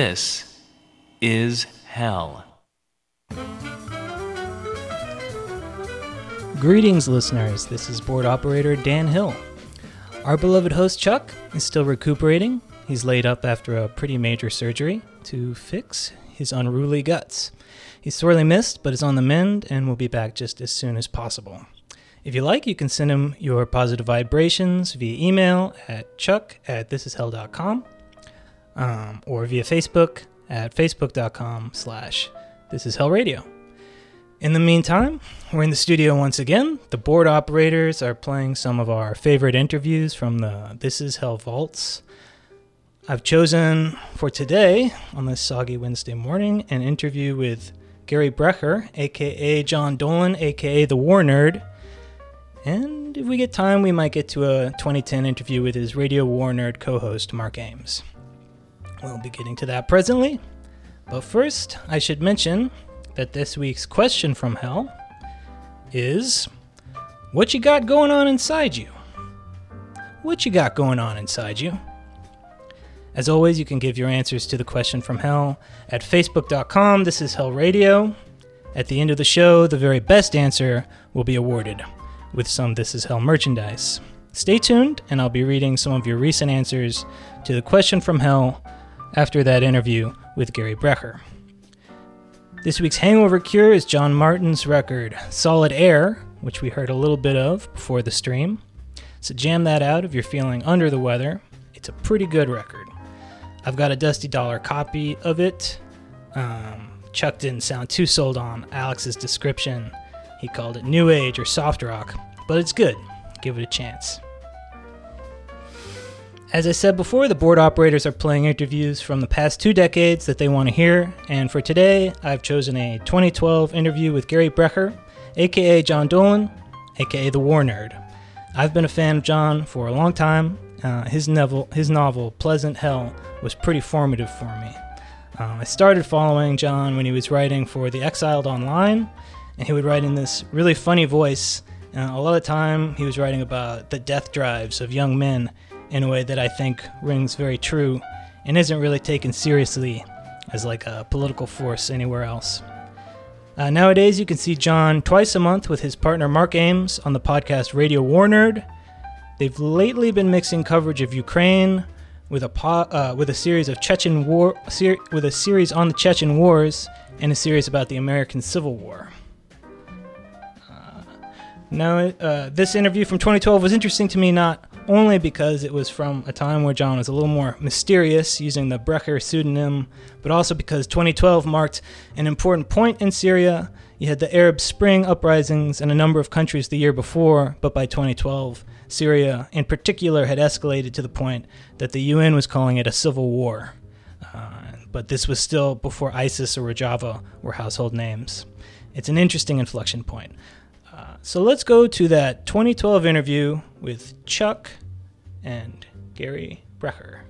This is hell. Greetings, listeners. This is board operator Dan Hill. Our beloved host Chuck is still recuperating. He's laid up after a pretty major surgery to fix his unruly guts. He's sorely missed, but is on the mend and will be back just as soon as possible. If you like, you can send him your positive vibrations via email at chuck at thisishell.com um, or via Facebook at facebook.com slash this is hell radio. In the meantime, we're in the studio once again. The board operators are playing some of our favorite interviews from the This Is Hell Vaults. I've chosen for today, on this soggy Wednesday morning, an interview with Gary Brecher, aka John Dolan, aka the War Nerd. And if we get time, we might get to a 2010 interview with his Radio War Nerd co host, Mark Ames. We'll be getting to that presently. But first, I should mention that this week's question from hell is What you got going on inside you? What you got going on inside you? As always, you can give your answers to the question from hell at facebook.com. This is Hell Radio. At the end of the show, the very best answer will be awarded with some This Is Hell merchandise. Stay tuned, and I'll be reading some of your recent answers to the question from hell after that interview with Gary Brecher. This week's hangover cure is John Martyn's record, Solid Air, which we heard a little bit of before the stream. So jam that out if you're feeling under the weather. It's a pretty good record. I've got a Dusty Dollar copy of it. Um, Chuck didn't sound too sold on Alex's description. He called it New Age or Soft Rock, but it's good. Give it a chance. As I said before, the board operators are playing interviews from the past two decades that they want to hear, and for today, I've chosen a 2012 interview with Gary Brecher, aka John Dolan, aka the War Nerd. I've been a fan of John for a long time. Uh, his, novel, his novel, Pleasant Hell, was pretty formative for me. Um, I started following John when he was writing for The Exiled Online, and he would write in this really funny voice. Uh, a lot of time, he was writing about the death drives of young men in a way that I think rings very true and isn't really taken seriously as like a political force anywhere else. Uh, nowadays, you can see John twice a month with his partner Mark Ames on the podcast Radio War Nerd. They've lately been mixing coverage of Ukraine with a po- uh, with a series of Chechen war ser- with a series on the Chechen wars and a series about the American Civil War. Uh, now, uh, this interview from 2012 was interesting to me not only because it was from a time where John was a little more mysterious using the Brecher pseudonym, but also because 2012 marked an important point in Syria. You had the Arab Spring uprisings in a number of countries the year before, but by 2012, Syria in particular had escalated to the point that the UN was calling it a civil war. Uh, but this was still before ISIS or Rojava were household names. It's an interesting inflection point. Uh, so let's go to that 2012 interview with Chuck and Gary Brecher.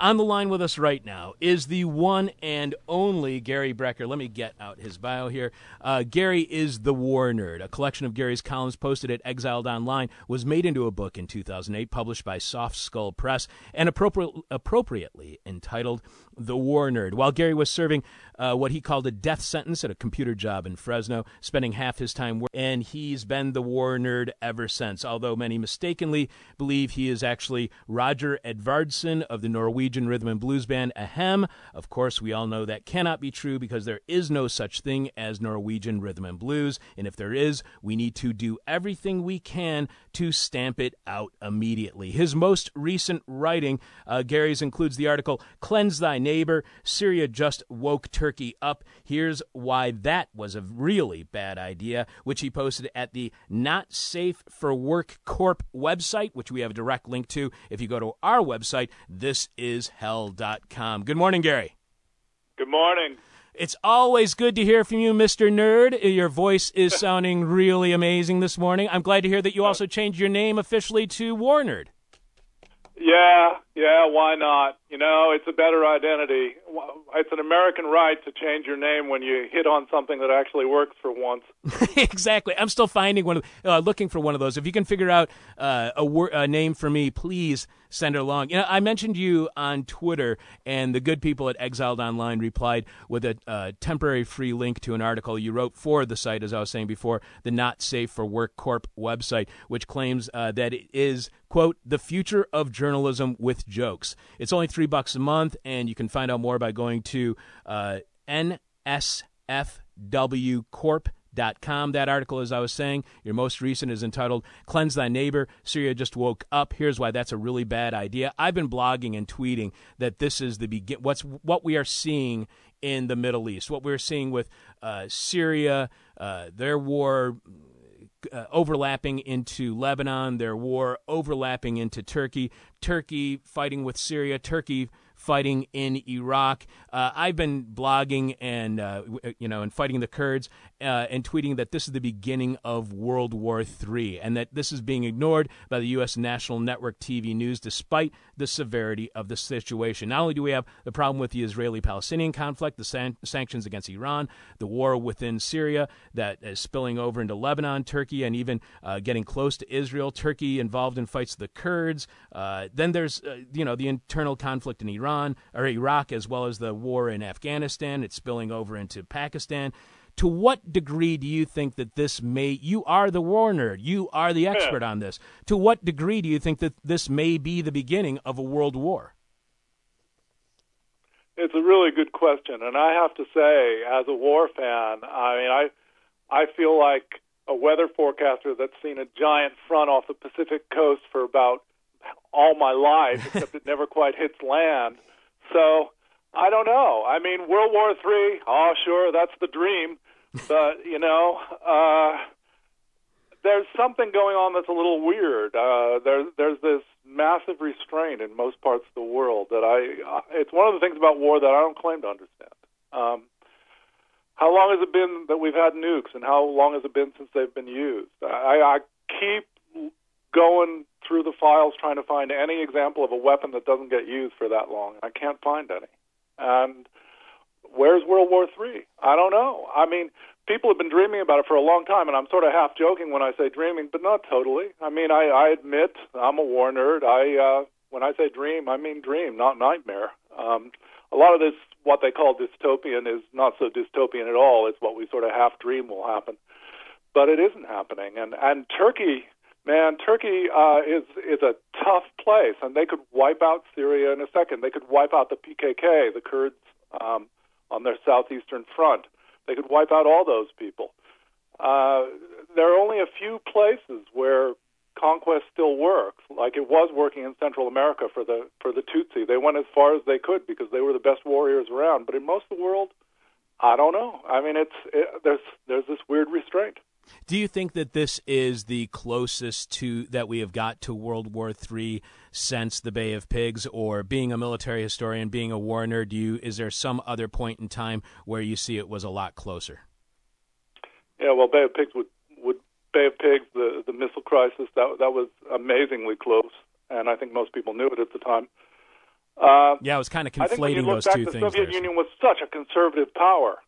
On the line with us right now is the one and only Gary Brecher. Let me get out his bio here. Uh, Gary is the War Nerd. A collection of Gary's columns posted at Exiled Online was made into a book in 2008, published by Soft Skull Press, and appropri- appropriately entitled The War Nerd. While Gary was serving uh, what he called a death sentence at a computer job in Fresno, spending half his time working, and he's been the war nerd ever since, although many mistakenly believe he is actually Roger Edvardsson of the Norwegian rhythm and blues band Ahem. Of course, we all know that cannot be true because there is no such thing as Norwegian rhythm and blues, and if there is, we need to do everything we can to stamp it out immediately. His most recent writing, uh, Gary's, includes the article Cleanse Thy Neighbor Syria Just Woke Turkey up. Here's why that was a really bad idea, which he posted at the Not Safe for Work Corp website, which we have a direct link to if you go to our website, thisishell.com. Good morning, Gary. Good morning. It's always good to hear from you, Mr. Nerd. Your voice is sounding really amazing this morning. I'm glad to hear that you also changed your name officially to Warnerd. Yeah, yeah, why not? You know, it's a better identity. It's an American right to change your name when you hit on something that actually works for once. exactly. I'm still finding one, of, uh, looking for one of those. If you can figure out uh, a, wor- a name for me, please send it along. You know, I mentioned you on Twitter, and the good people at Exiled Online replied with a uh, temporary free link to an article you wrote for the site, as I was saying before, the Not Safe for Work Corp website, which claims uh, that it is quote the future of journalism with jokes. It's only three bucks a month, and you can find out more by going to uh, nsfwcorp.com Com. That article, as I was saying, your most recent is entitled Cleanse Thy Neighbor. Syria just woke up. Here's why that's a really bad idea. I've been blogging and tweeting that this is the begin what's what we are seeing in the Middle East, what we're seeing with uh, Syria, uh, their war uh, overlapping into Lebanon, their war overlapping into Turkey, Turkey fighting with Syria, Turkey fighting in Iraq. Uh, I've been blogging and uh, you know and fighting the Kurds uh, and tweeting that this is the beginning of World War III and that this is being ignored by the U.S. national network TV news despite the severity of the situation. Not only do we have the problem with the Israeli-Palestinian conflict, the san- sanctions against Iran, the war within Syria that is spilling over into Lebanon, Turkey, and even uh, getting close to Israel. Turkey involved in fights with the Kurds. Uh, then there's uh, you know the internal conflict in Iran. Iran or Iraq, as well as the war in Afghanistan. It's spilling over into Pakistan. To what degree do you think that this may? You are the war nerd. You are the expert on this. To what degree do you think that this may be the beginning of a world war? It's a really good question, and I have to say, as a war fan, I mean, I I feel like a weather forecaster that's seen a giant front off the Pacific coast for about all my life, except it never quite hits land. So I don't know. I mean, World War Three. Oh, sure, that's the dream. But you know, uh, there's something going on that's a little weird. Uh, there's there's this massive restraint in most parts of the world that I. Uh, it's one of the things about war that I don't claim to understand. Um, how long has it been that we've had nukes, and how long has it been since they've been used? I, I keep going through the files trying to find any example of a weapon that doesn't get used for that long. I can't find any. And where's World War III? I don't know. I mean, people have been dreaming about it for a long time, and I'm sort of half joking when I say dreaming, but not totally. I mean, I, I admit I'm a war nerd. I uh, when I say dream, I mean dream, not nightmare. Um, a lot of this, what they call dystopian, is not so dystopian at all. It's what we sort of half dream will happen, but it isn't happening. And and Turkey Man, Turkey uh, is is a tough place, and they could wipe out Syria in a second. They could wipe out the PKK, the Kurds um, on their southeastern front. They could wipe out all those people. Uh, there are only a few places where conquest still works, like it was working in Central America for the for the Tutsi. They went as far as they could because they were the best warriors around. But in most of the world, I don't know. I mean, it's it, there's there's this weird restraint. Do you think that this is the closest to that we have got to World War III since the Bay of Pigs, or being a military historian, being a war nerd? Do you is there some other point in time where you see it was a lot closer? Yeah, well, Bay of Pigs would would Bay of Pigs, the the missile crisis that that was amazingly close, and I think most people knew it at the time. Uh, yeah, I was kind of conflating I think when you look those back, two the things. Soviet there. Union was such a conservative power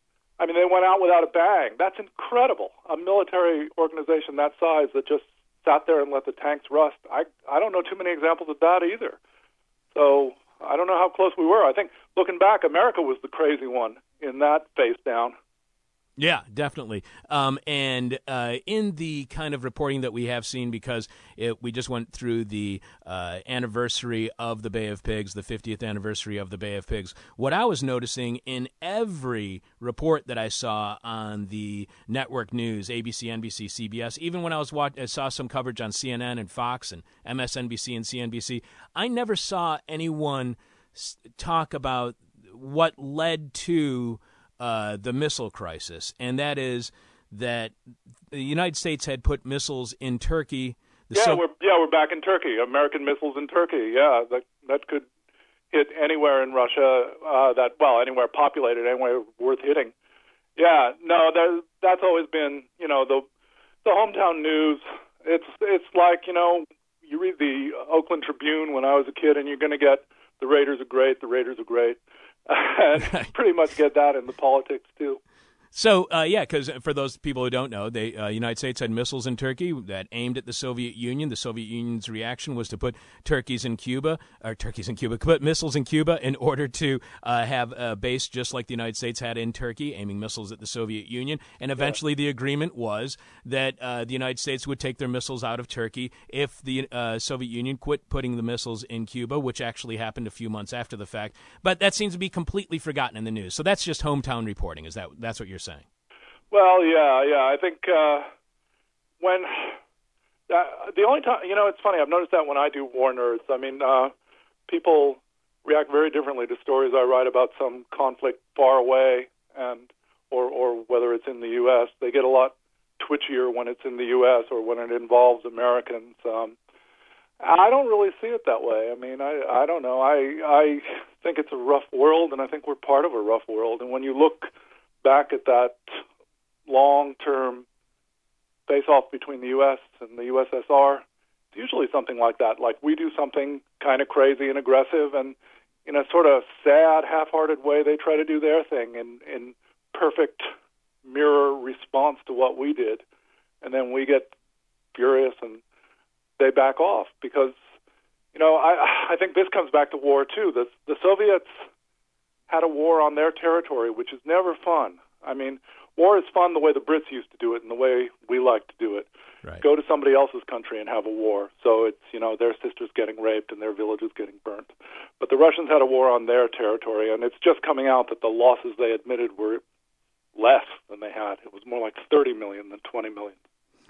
I mean, they went out without a bang. That's incredible. A military organization that size that just sat there and let the tanks rust. I I don't know too many examples of that either. So I don't know how close we were. I think looking back, America was the crazy one in that face down. Yeah, definitely. Um, and uh, in the kind of reporting that we have seen, because it, we just went through the uh, anniversary of the Bay of Pigs, the 50th anniversary of the Bay of Pigs, what I was noticing in every report that I saw on the network news, ABC, NBC, CBS, even when I was watch- I saw some coverage on CNN and Fox and MSNBC and CNBC, I never saw anyone talk about what led to uh, the missile crisis, and that is that the United States had put missiles in Turkey. yeah, so- we're yeah we're back in Turkey. American missiles in Turkey. Yeah, that that could hit anywhere in Russia. Uh, that well, anywhere populated, anywhere worth hitting. Yeah, no, that that's always been you know the the hometown news. It's it's like you know you read the Oakland Tribune when I was a kid, and you're going to get the Raiders are great, the Raiders are great pretty much get that in the politics too. So uh, yeah, because for those people who don't know, the uh, United States had missiles in Turkey that aimed at the Soviet Union. The Soviet Union's reaction was to put turkeys in Cuba, or turkeys in Cuba, put missiles in Cuba in order to uh, have a base just like the United States had in Turkey, aiming missiles at the Soviet Union. And eventually, yeah. the agreement was that uh, the United States would take their missiles out of Turkey if the uh, Soviet Union quit putting the missiles in Cuba, which actually happened a few months after the fact. But that seems to be completely forgotten in the news. So that's just hometown reporting. Is that that's what you're saying? Well, yeah, yeah. I think uh, when uh, the only time, you know, it's funny. I've noticed that when I do war nerds. I mean, uh, people react very differently to stories I write about some conflict far away, and or or whether it's in the U.S. They get a lot twitchier when it's in the U.S. or when it involves Americans. Um, I don't really see it that way. I mean, I I don't know. I I think it's a rough world, and I think we're part of a rough world. And when you look back at that long-term face-off between the U.S. and the USSR. It's usually something like that. Like we do something kind of crazy and aggressive, and in a sort of sad, half-hearted way, they try to do their thing in in perfect mirror response to what we did, and then we get furious and they back off because you know I I think this comes back to war too. The the Soviets had a war on their territory, which is never fun. I mean, war is fun the way the Brits used to do it and the way we like to do it. Right. Go to somebody else's country and have a war. So it's you know their sisters getting raped and their villages getting burnt. But the Russians had a war on their territory, and it's just coming out that the losses they admitted were less than they had. It was more like 30 million than 20 million.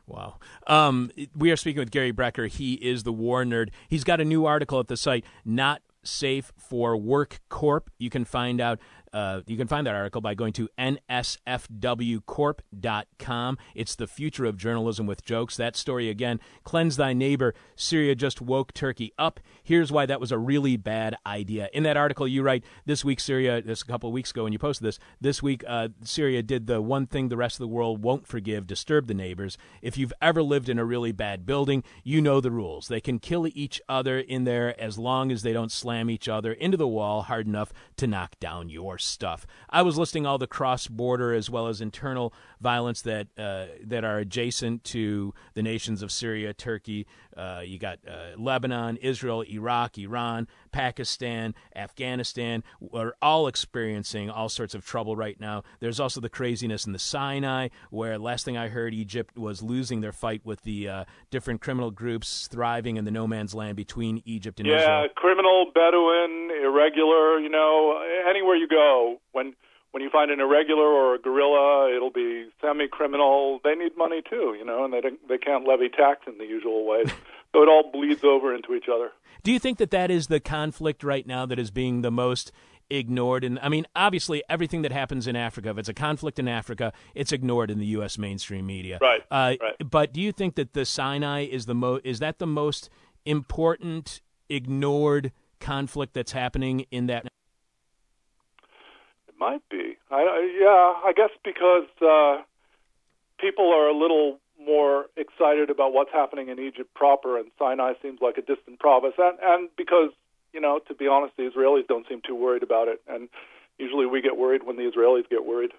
Wow. Um, we are speaking with Gary Brecher. He is the war nerd. He's got a new article at the site, Not Safe for Work Corp. You can find out uh, you can find that article by going to nsfwcorp.com. It's the future of journalism with jokes. That story again, cleanse thy neighbor. Syria just woke Turkey up. Here's why that was a really bad idea. In that article, you write this week Syria. This a couple of weeks ago when you posted this. This week, uh, Syria did the one thing the rest of the world won't forgive: disturb the neighbors. If you've ever lived in a really bad building, you know the rules. They can kill each other in there as long as they don't slam each other into the wall hard enough to knock down your stuff. I was listing all the cross-border as well as internal violence that uh, that are adjacent to the nations of Syria, Turkey. Uh, you got uh, Lebanon, Israel, Iraq, Iran, Pakistan, Afghanistan. We're all experiencing all sorts of trouble right now. There's also the craziness in the Sinai, where last thing I heard, Egypt was losing their fight with the uh, different criminal groups thriving in the no man's land between Egypt and yeah, Israel. Yeah, criminal, Bedouin, irregular. You know, anywhere you go, when when you find an irregular or a guerrilla, it'll be semi-criminal. They need money too, you know, and they they can't levy tax in the usual ways. so it all bleeds over into each other. Do you think that that is the conflict right now that is being the most ignored? And I mean, obviously, everything that happens in Africa, if it's a conflict in Africa, it's ignored in the U.S. mainstream media. Right. Uh, right. But do you think that the Sinai is the mo- is that the most important ignored conflict that's happening in that? Might be. I, yeah, I guess because uh, people are a little more excited about what's happening in Egypt proper, and Sinai seems like a distant province, and, and because you know, to be honest, the Israelis don't seem too worried about it, and usually we get worried when the Israelis get worried.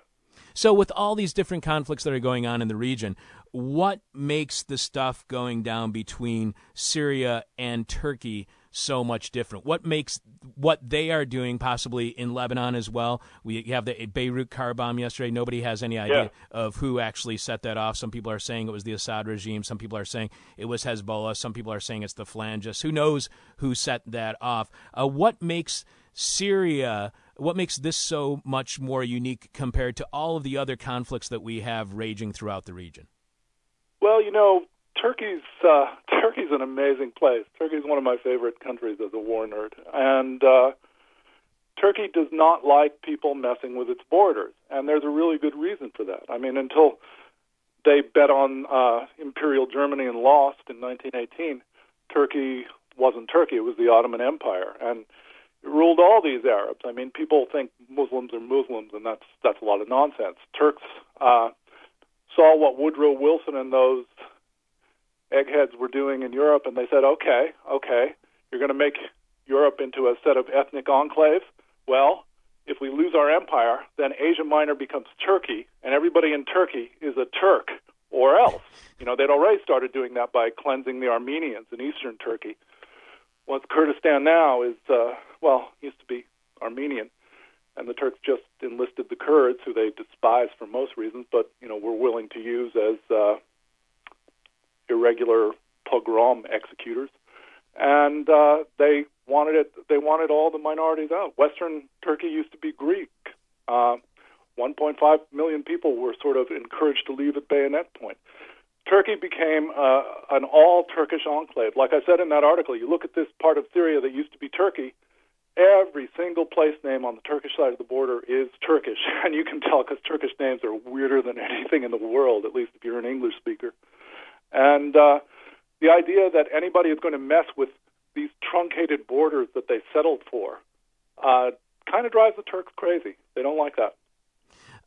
So, with all these different conflicts that are going on in the region, what makes the stuff going down between Syria and Turkey so much different? What makes what they are doing possibly in Lebanon as well? We have the Beirut car bomb yesterday. Nobody has any idea yeah. of who actually set that off. Some people are saying it was the Assad regime. Some people are saying it was Hezbollah. Some people are saying it's the Phalangists. Who knows who set that off? Uh, what makes Syria? What makes this so much more unique compared to all of the other conflicts that we have raging throughout the region? Well, you know, Turkey's uh, Turkey's an amazing place. Turkey's one of my favorite countries as a war nerd, and uh, Turkey does not like people messing with its borders, and there's a really good reason for that. I mean, until they bet on uh, Imperial Germany and lost in 1918, Turkey wasn't Turkey; it was the Ottoman Empire, and it ruled all these Arabs. I mean, people think Muslims are Muslims, and that's that's a lot of nonsense. Turks uh, saw what Woodrow Wilson and those eggheads were doing in Europe, and they said, okay, okay, you're going to make Europe into a set of ethnic enclaves. Well, if we lose our empire, then Asia Minor becomes Turkey, and everybody in Turkey is a Turk or else. You know, they'd already started doing that by cleansing the Armenians in eastern Turkey. What Kurdistan now is, uh, well, used to be Armenian, and the Turks just enlisted the Kurds, who they despise for most reasons, but you know, were willing to use as uh, irregular pogrom executors, and uh, they wanted it. They wanted all the minorities out. Western Turkey used to be Greek. Uh, 1.5 million people were sort of encouraged to leave at bayonet point. Turkey became uh, an all Turkish enclave. Like I said in that article, you look at this part of Syria that used to be Turkey, every single place name on the Turkish side of the border is Turkish. And you can tell because Turkish names are weirder than anything in the world, at least if you're an English speaker. And uh, the idea that anybody is going to mess with these truncated borders that they settled for uh, kind of drives the Turks crazy. They don't like that.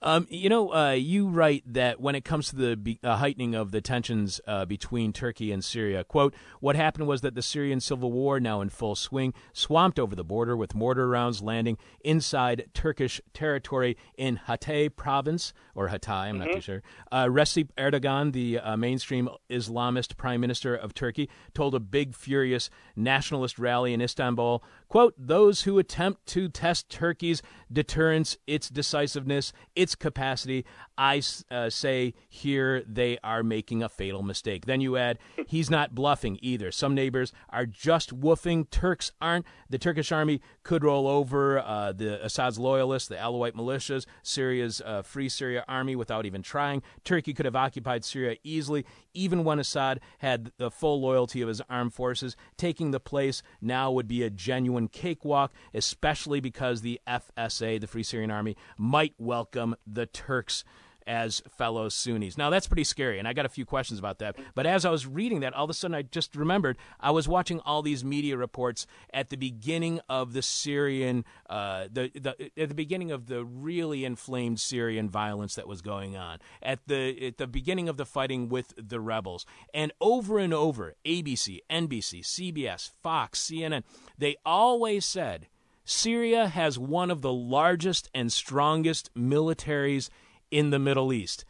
Um, you know, uh, you write that when it comes to the be- uh, heightening of the tensions uh, between Turkey and Syria, quote, what happened was that the Syrian civil war, now in full swing, swamped over the border with mortar rounds landing inside Turkish territory in Hatay province, or Hatay, I'm mm-hmm. not too sure. Uh, Recep Erdogan, the uh, mainstream Islamist prime minister of Turkey, told a big, furious nationalist rally in Istanbul, quote, those who attempt to test Turkey's deterrence, its decisiveness, its capacity, I uh, say here they are making a fatal mistake. Then you add, he's not bluffing either. Some neighbors are just woofing. Turks aren't. The Turkish army could roll over uh, the Assad's loyalists, the Alawite militias, Syria's uh, Free Syria army without even trying. Turkey could have occupied Syria easily, even when Assad had the full loyalty of his armed forces. Taking the place now would be a genuine cakewalk, especially because the FSA, the Free Syrian Army, might welcome the Turks as fellow Sunnis. Now that's pretty scary, and I got a few questions about that. But as I was reading that, all of a sudden I just remembered I was watching all these media reports at the beginning of the Syrian, uh, the, the at the beginning of the really inflamed Syrian violence that was going on at the at the beginning of the fighting with the rebels, and over and over, ABC, NBC, CBS, Fox, CNN, they always said. Syria has one of the largest and strongest militaries in the Middle East.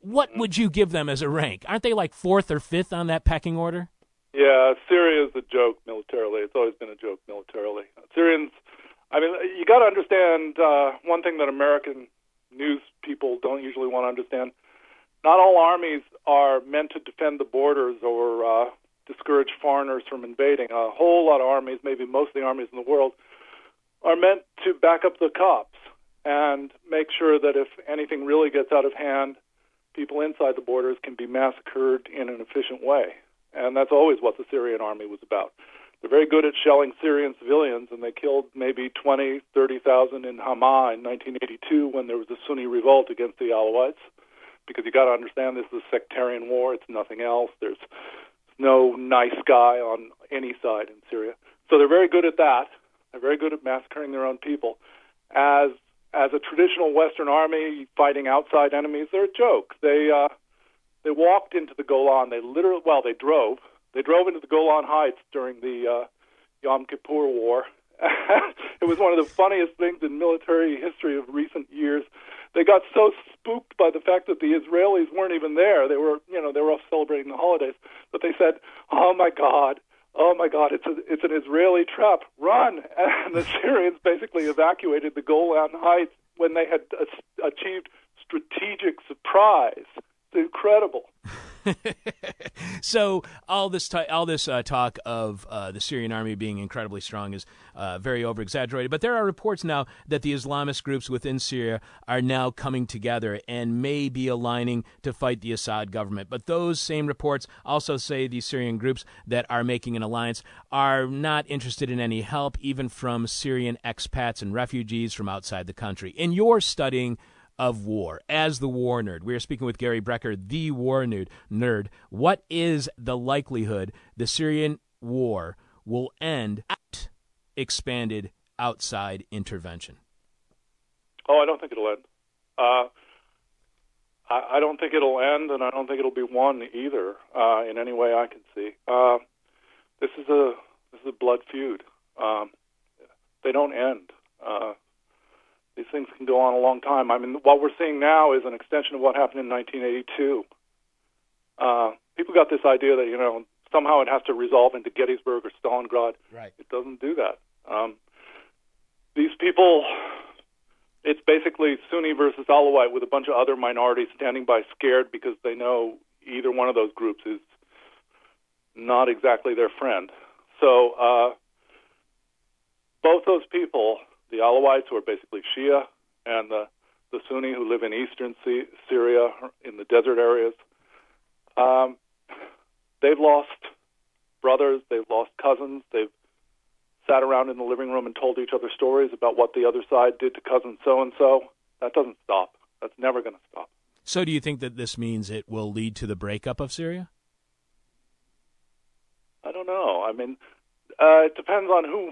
What would you give them as a rank? Aren't they like fourth or fifth on that pecking order? Yeah, Syria is a joke militarily. It's always been a joke militarily. Syrians, I mean, you got to understand uh, one thing that American news people don't usually want to understand. Not all armies are meant to defend the borders or uh, discourage foreigners from invading. A whole lot of armies, maybe most of the armies in the world, are meant to back up the cops and make sure that if anything really gets out of hand, people inside the borders can be massacred in an efficient way. And that's always what the Syrian army was about. They're very good at shelling Syrian civilians, and they killed maybe 20, 30,000 in Hama in 1982 when there was a Sunni revolt against the Alawites. Because you got to understand, this is a sectarian war. It's nothing else. There's no nice guy on any side in Syria. So they're very good at that. They're very good at massacring their own people. As as a traditional Western army fighting outside enemies, they're a joke. They uh, they walked into the Golan. They literally, well, they drove. They drove into the Golan Heights during the uh, Yom Kippur War. it was one of the funniest things in military history of recent years. They got so spooked by the fact that the Israelis weren't even there. They were, you know, they were off celebrating the holidays. But they said, "Oh my God, oh my God, it's a, it's an Israeli trap, run! And the Syrians basically evacuated the Golan Heights when they had achieved strategic surprise. It's incredible. so all this t- all this uh, talk of uh, the Syrian army being incredibly strong is uh, very over exaggerated. But there are reports now that the Islamist groups within Syria are now coming together and may be aligning to fight the Assad government. But those same reports also say these Syrian groups that are making an alliance are not interested in any help, even from Syrian expats and refugees from outside the country. In your studying of war. As the war nerd, we are speaking with Gary Brecher, the war nerd. Nerd, what is the likelihood the Syrian war will end at expanded outside intervention? Oh, I don't think it'll end. Uh, I, I, don't think it'll end, and I don't think it'll be won either uh, in any way I can see. Uh, this is a this is a blood feud. Um, they don't end. These things can go on a long time. I mean, what we're seeing now is an extension of what happened in 1982. Uh, people got this idea that you know somehow it has to resolve into Gettysburg or Stalingrad. Right. It doesn't do that. Um, these people, it's basically Sunni versus Alawite with a bunch of other minorities standing by scared because they know either one of those groups is not exactly their friend. So uh, both those people, the Alawites who are basically Shia, and the the Sunni who live in eastern C- Syria in the desert areas, um, they've lost brothers, they've lost cousins, they've sat around in the living room and told each other stories about what the other side did to cousin so and so. That doesn't stop. That's never going to stop. So, do you think that this means it will lead to the breakup of Syria? I don't know. I mean, uh, it depends on who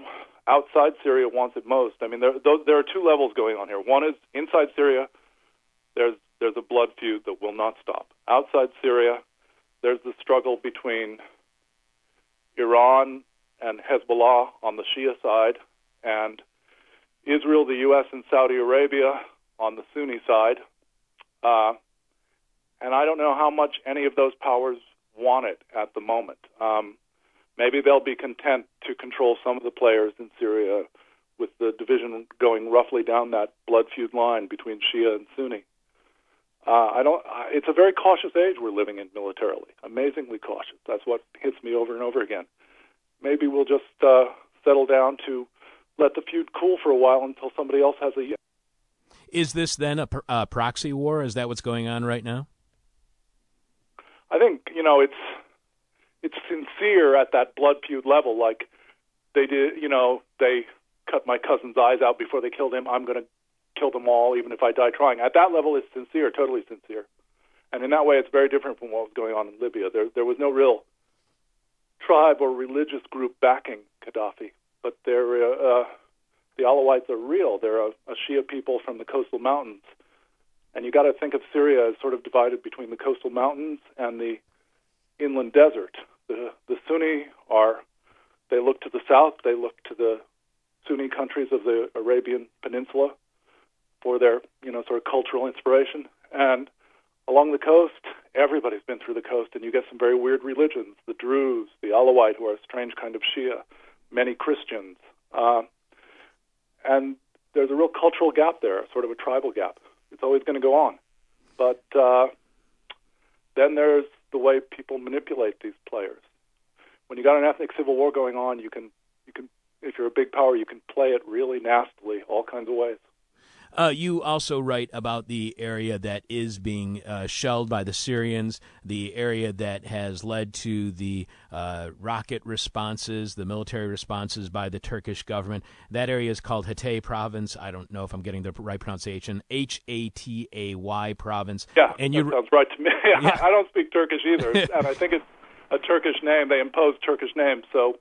outside Syria wants it most. I mean, there there are two levels going on here. One is inside Syria. There's there's a blood feud that will not stop. Outside Syria, there's the struggle between Iran and Hezbollah on the Shia side, and Israel, the U.S., and Saudi Arabia on the Sunni side. Uh, and I don't know how much any of those powers want it at the moment. Um, maybe they'll be content to control some of the players in Syria with the division going roughly down that blood feud line between Shia and Sunni. Uh, I don't. It's a very cautious age we're living in militarily. Amazingly cautious. That's what hits me over and over again. Maybe we'll just uh, settle down to let the feud cool for a while until somebody else has a. Is this then a, a proxy war? Is that what's going on right now? I think you know it's it's sincere at that blood feud level. Like they did, you know, they cut my cousin's eyes out before they killed him. I'm going to kill them all, even if I die trying. At that level, it's sincere, totally sincere. And in that way, it's very different from what was going on in Libya. There, there was no real tribe or religious group backing Gaddafi, but they're, uh, uh, the Alawites are real. They're a, a Shia people from the coastal mountains. And you got to think of Syria as sort of divided between the coastal mountains and the inland desert. The, the Sunni are, they look to the south, they look to the Sunni countries of the Arabian Peninsula for their, you know, sort of cultural inspiration. And along the coast, everybody's been through the coast, and you get some very weird religions: the Druze, the Alawite, who are a strange kind of Shia, many Christians, uh, and there's a real cultural gap there, sort of a tribal gap. It's always going to go on, but uh, then there's the way people manipulate these players. When you got an ethnic civil war going on, you can you can if you're a big power, you can play it really nastily, all kinds of ways. Uh, you also write about the area that is being uh, shelled by the Syrians, the area that has led to the uh, rocket responses, the military responses by the Turkish government. That area is called Hatay province. I don't know if I'm getting the right pronunciation. H A T A Y province. Yeah, and you, that sounds right to me. Yeah. I don't speak Turkish either, and I think it's a Turkish name. They impose Turkish names, so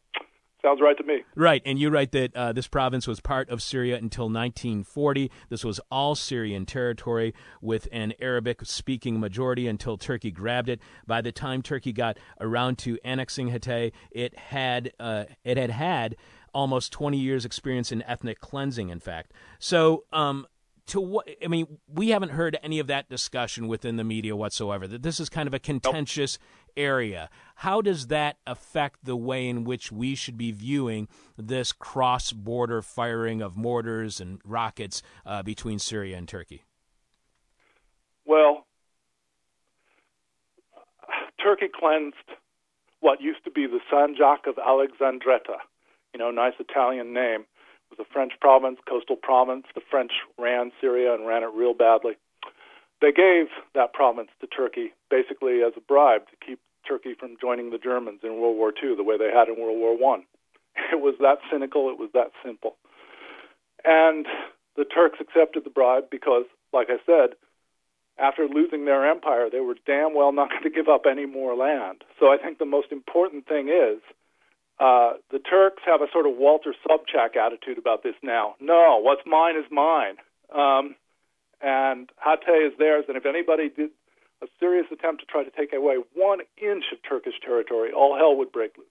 Sounds right to me. Right, and you write that uh, this province was part of Syria until 1940. This was all Syrian territory with an Arabic speaking majority until Turkey grabbed it. By the time Turkey got around to annexing Hatay, it had uh, it had had almost 20 years experience in ethnic cleansing in fact. So um, to what I mean, we haven't heard any of that discussion within the media whatsoever. That this is kind of a contentious nope. Area. How does that affect the way in which we should be viewing this cross-border firing of mortars and rockets uh, between Syria and Turkey? Well, Turkey cleansed what used to be the Sanjak of Alexandretta. You know, nice Italian name was a French province, coastal province. The French ran Syria and ran it real badly. They gave that province to Turkey basically as a bribe to keep Turkey from joining the Germans in World War II the way they had in World War One. It was that cynical. It was that simple. And the Turks accepted the bribe because, like I said, after losing their empire, they were damn well not going to give up any more land. So I think the most important thing is uh, the Turks have a sort of Walter Sobchak attitude about this now. No, what's mine is mine. Um, and Hatay is theirs, and if anybody did a serious attempt to try to take away one inch of Turkish territory, all hell would break loose.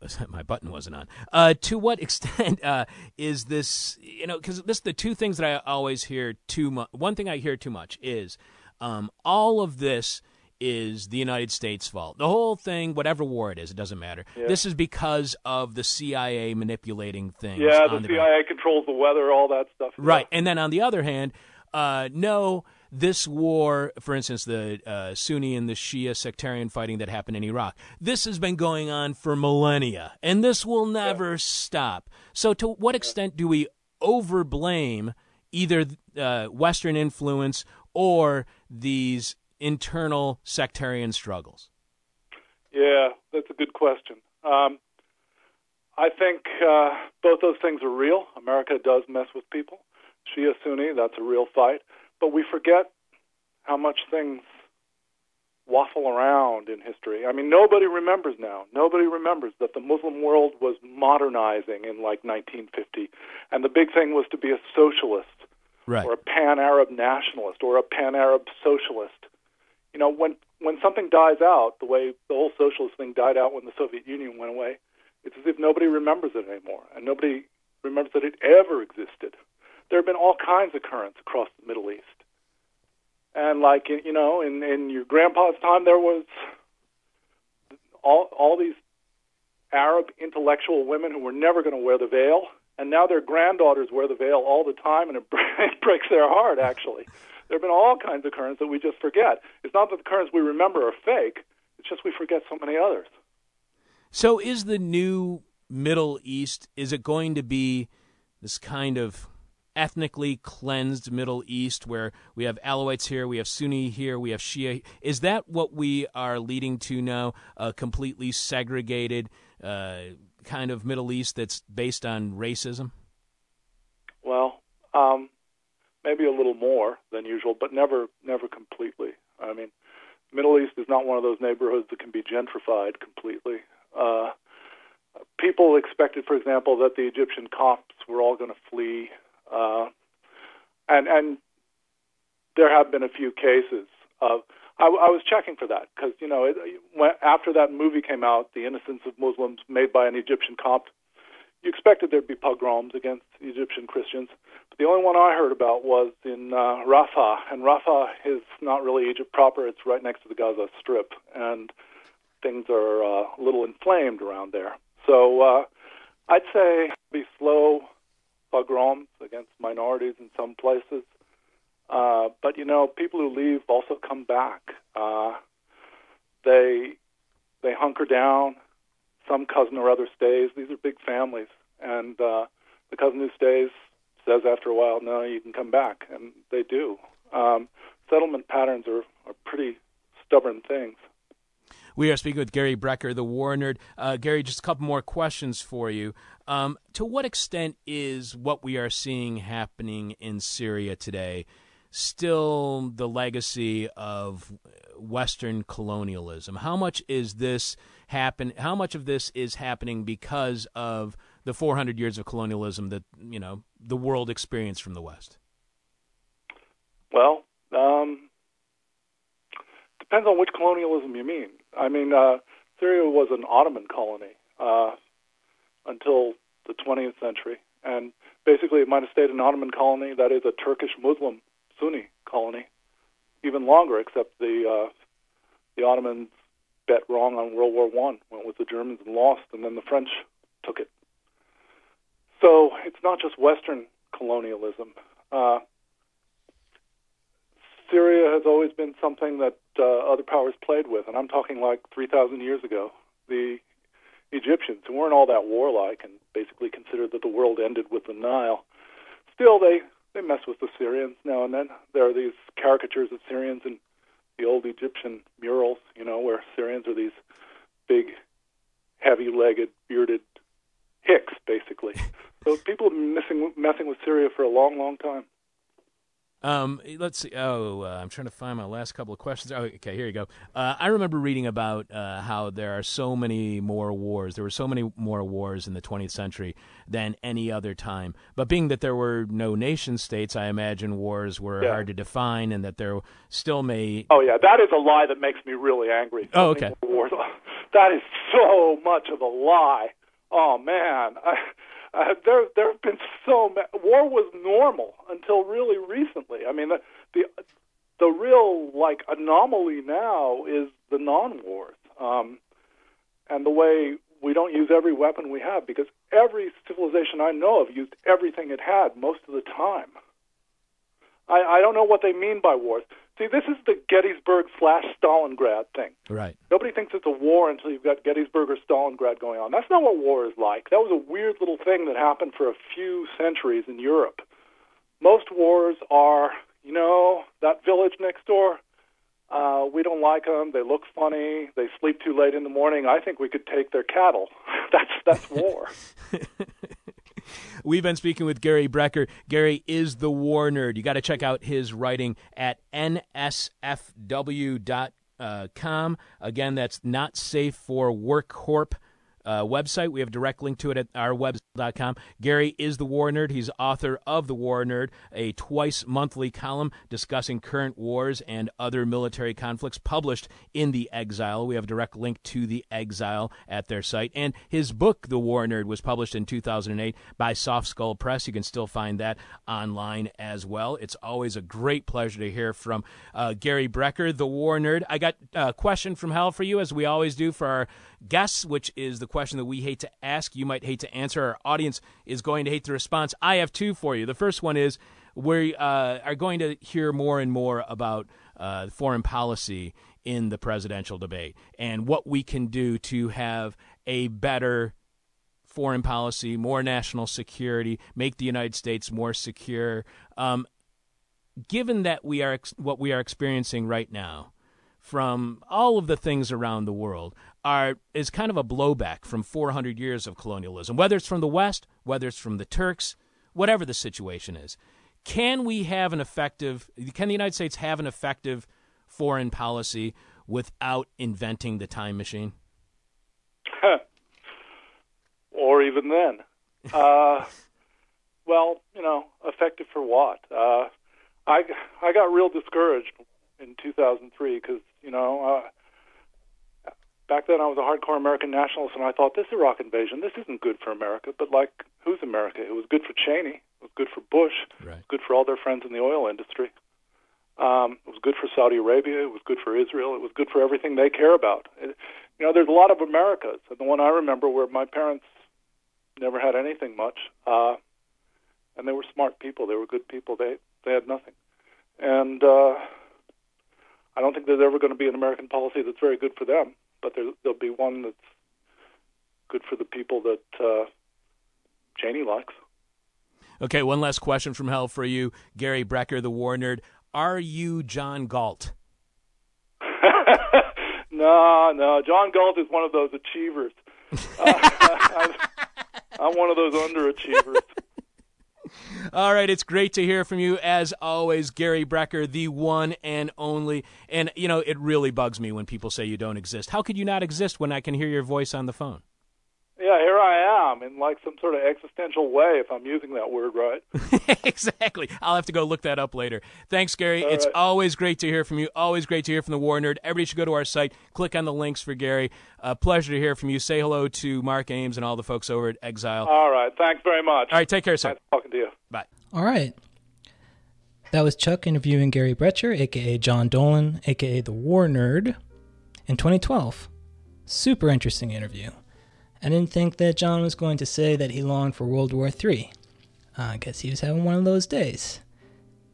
my button wasn't on. Uh, to what extent uh, is this? You know, because this the two things that I always hear too much. One thing I hear too much is um, all of this is the United States' fault. The whole thing, whatever war it is, it doesn't matter. Yeah. This is because of the CIA manipulating things. Yeah, the the CIA controls the weather, all that stuff. Right. And then on the other hand, uh, no, this war, for instance, the uh, Sunni and the Shia sectarian fighting that happened in Iraq, this has been going on for millennia, and this will never stop. So, to what extent do we overblame either uh, Western influence or these internal sectarian struggles? Yeah, that's a good question. Um, I think uh, both those things are real. America does mess with people. Shia Sunni, that's a real fight. But we forget how much things waffle around in history. I mean, nobody remembers now. Nobody remembers that the Muslim world was modernizing in like 1950, and the big thing was to be a socialist Right. or a pan-Arab nationalist or a pan-Arab socialist. You know, when when something dies out, the way the whole socialist thing died out when the Soviet Union went away, it's as if nobody remembers it anymore, and nobody remembers that it ever existed. There have been all kinds of currents across the Middle East, and like you know, in in your grandpa's time, there was all all these Arab intellectual women who were never going to wear the veil, and now their granddaughters wear the veil all the time, and it, it breaks their heart. Actually, there have been all kinds of currents that we just forget. It's not that the currents we remember are fake; it's just we forget so many others. So is the new Middle East is it going to be this kind of ethnically cleansed Middle East where we have Alawites here, we have Sunni here, we have Shia? Is that what we are leading to now? A completely segregated uh, kind of Middle East that's based on racism? Well, um, maybe a little more than usual, but never never completely. I mean, Middle East is not one of those neighborhoods that can be gentrified completely. Uh, people expected, for example, that the Egyptian Copts were all going to flee, uh, and and there have been a few cases of. I, I was checking for that because you know it, when, after that movie came out, The Innocence of Muslims, made by an Egyptian Copt, you expected there'd be pogroms against Egyptian Christians. But the only one I heard about was in uh, Rafah, and Rafah is not really Egypt proper. It's right next to the Gaza Strip, and things are uh, a little inflamed around there. So uh, I'd say be slow pogroms against minorities in some places. Uh, but you know, people who leave also come back. Uh, they they hunker down. Some cousin or other stays. These are big families, and uh, the cousin who stays says after a while, "No, you can come back," and they do. Um, settlement patterns are, are pretty stubborn things. We are speaking with Gary Brecher, the war nerd. Uh, Gary, just a couple more questions for you. Um, to what extent is what we are seeing happening in Syria today still the legacy of Western colonialism? How much is this happen? How much of this is happening because of the 400 years of colonialism that you know the world experienced from the West? Well, um, depends on which colonialism you mean. I mean, uh, Syria was an Ottoman colony uh, until the 20th century, and basically it might have stayed an Ottoman colony. That is a Turkish Muslim Sunni colony, even longer. Except the uh, the Ottomans bet wrong on World War One, went with the Germans and lost, and then the French took it. So it's not just Western colonialism. Uh, Syria has always been something that uh, other powers played with, and I'm talking like 3,000 years ago. The Egyptians, who weren't all that warlike and basically considered that the world ended with the Nile, still they they mess with the Syrians now and then. There are these caricatures of Syrians in the old Egyptian murals, you know, where Syrians are these big, heavy-legged, bearded hicks, basically. So people have been messing messing with Syria for a long, long time. Um, let's see. Oh, uh, I'm trying to find my last couple of questions. Oh, okay, here you go. Uh, I remember reading about uh, how there are so many more wars. There were so many more wars in the 20th century than any other time. But being that there were no nation states, I imagine wars were Yeah. hard to define, and that there still may. Oh yeah, that is a lie that makes me really angry. Oh, okay. Wars. That is so much of a lie. Oh man, I, uh, there there have been so many. War was normal until really recently. I mean, the the, the real like anomaly now is the non-wars, um, and the way we don't use every weapon we have because every civilization I know of used everything it had most of the time. I, I don't know what they mean by wars. See, this is the Gettysburg slash Stalingrad thing. Right. Nobody thinks it's a war until you've got Gettysburg or Stalingrad going on. That's not what war is like. That was a weird little thing that happened for a few centuries in Europe. Most wars are, you know, that village next door. Uh, we don't like them. They look funny. They sleep too late in the morning. I think we could take their cattle. that's that's war. We've been speaking with Gary Brecher. Gary is the war nerd. You got to check out his writing at nsfw.com. Again, that's not safe for work corp uh, website. We have a direct link to it at our Gary is the War Nerd. He's author of The War Nerd, a twice monthly column discussing current wars and other military conflicts published in The Exile. We have a direct link to The Exile at their site. And his book, The War Nerd, was published in 2008 by Soft Skull Press. You can still find that online as well. It's always a great pleasure to hear from uh, Gary Brecher, The War Nerd. I got a question from hell for you, as we always do for our guests, which is the question that we hate to ask. You might hate to answer. Our audience is going to hate the response. I have two for you. The first one is we uh, are going to hear more and more about uh, foreign policy in the presidential debate and what we can do to have a better foreign policy, more national security, make the United States more secure. Um, given that we are ex- what we are experiencing right now from all of the things around the world, are is kind of a blowback from 400 years of colonialism, whether it's from the West, whether it's from the Turks, whatever the situation is. Can we have an effective? Can the United States have an effective foreign policy without inventing the time machine? or even then. Uh, well, you know, effective for what? Uh, I I got real discouraged in 2003 because you know uh, back then I was a hardcore American nationalist, and I thought this Iraq invasion, this isn't good for America. But like, who's America? It was good for Cheney. It was good for Bush. Right. Good for all their friends in the oil industry. Um, it was good for Saudi Arabia. It was good for Israel. It was good for everything they care about. It, you know, there's a lot of Americas, and the one I remember where my parents never had anything much, uh, and they were smart people. They were good people. They they had nothing, and uh, I don't think there's ever going to be an American policy that's very good for them but there, there'll be one that's good for the people that uh, Cheney likes. Okay, one last question from hell for you, Gary Brecher, the war nerd. Are you John Galt? no, no. John Galt is one of those achievers. Uh, I'm, I'm one of those underachievers. All right, it's great to hear from you as always, Gary Brecher, the one and only. And you know, it really bugs me when people say you don't exist. How could you not exist when I can hear your voice on the phone? Yeah, here I am in like some sort of existential way, if I'm using that word right. exactly. I'll have to go look that up later. Thanks, Gary. All it's right. always great to hear from you. Always great to hear from the War Nerd. Everybody should go to our site, click on the links for Gary. Uh, pleasure to hear from you. Say hello to Mark Ames and all the folks over at Exile. All right. Thanks very much. all right, take care, sir. Nice talking to you. Bye. All right. That was Chuck interviewing Gary Brecher, aka John Dolan, aka the War Nerd, in 2012. Super interesting interview. I didn't think that John was going to say that he longed for World War III. Uh, I guess he was having one of those days.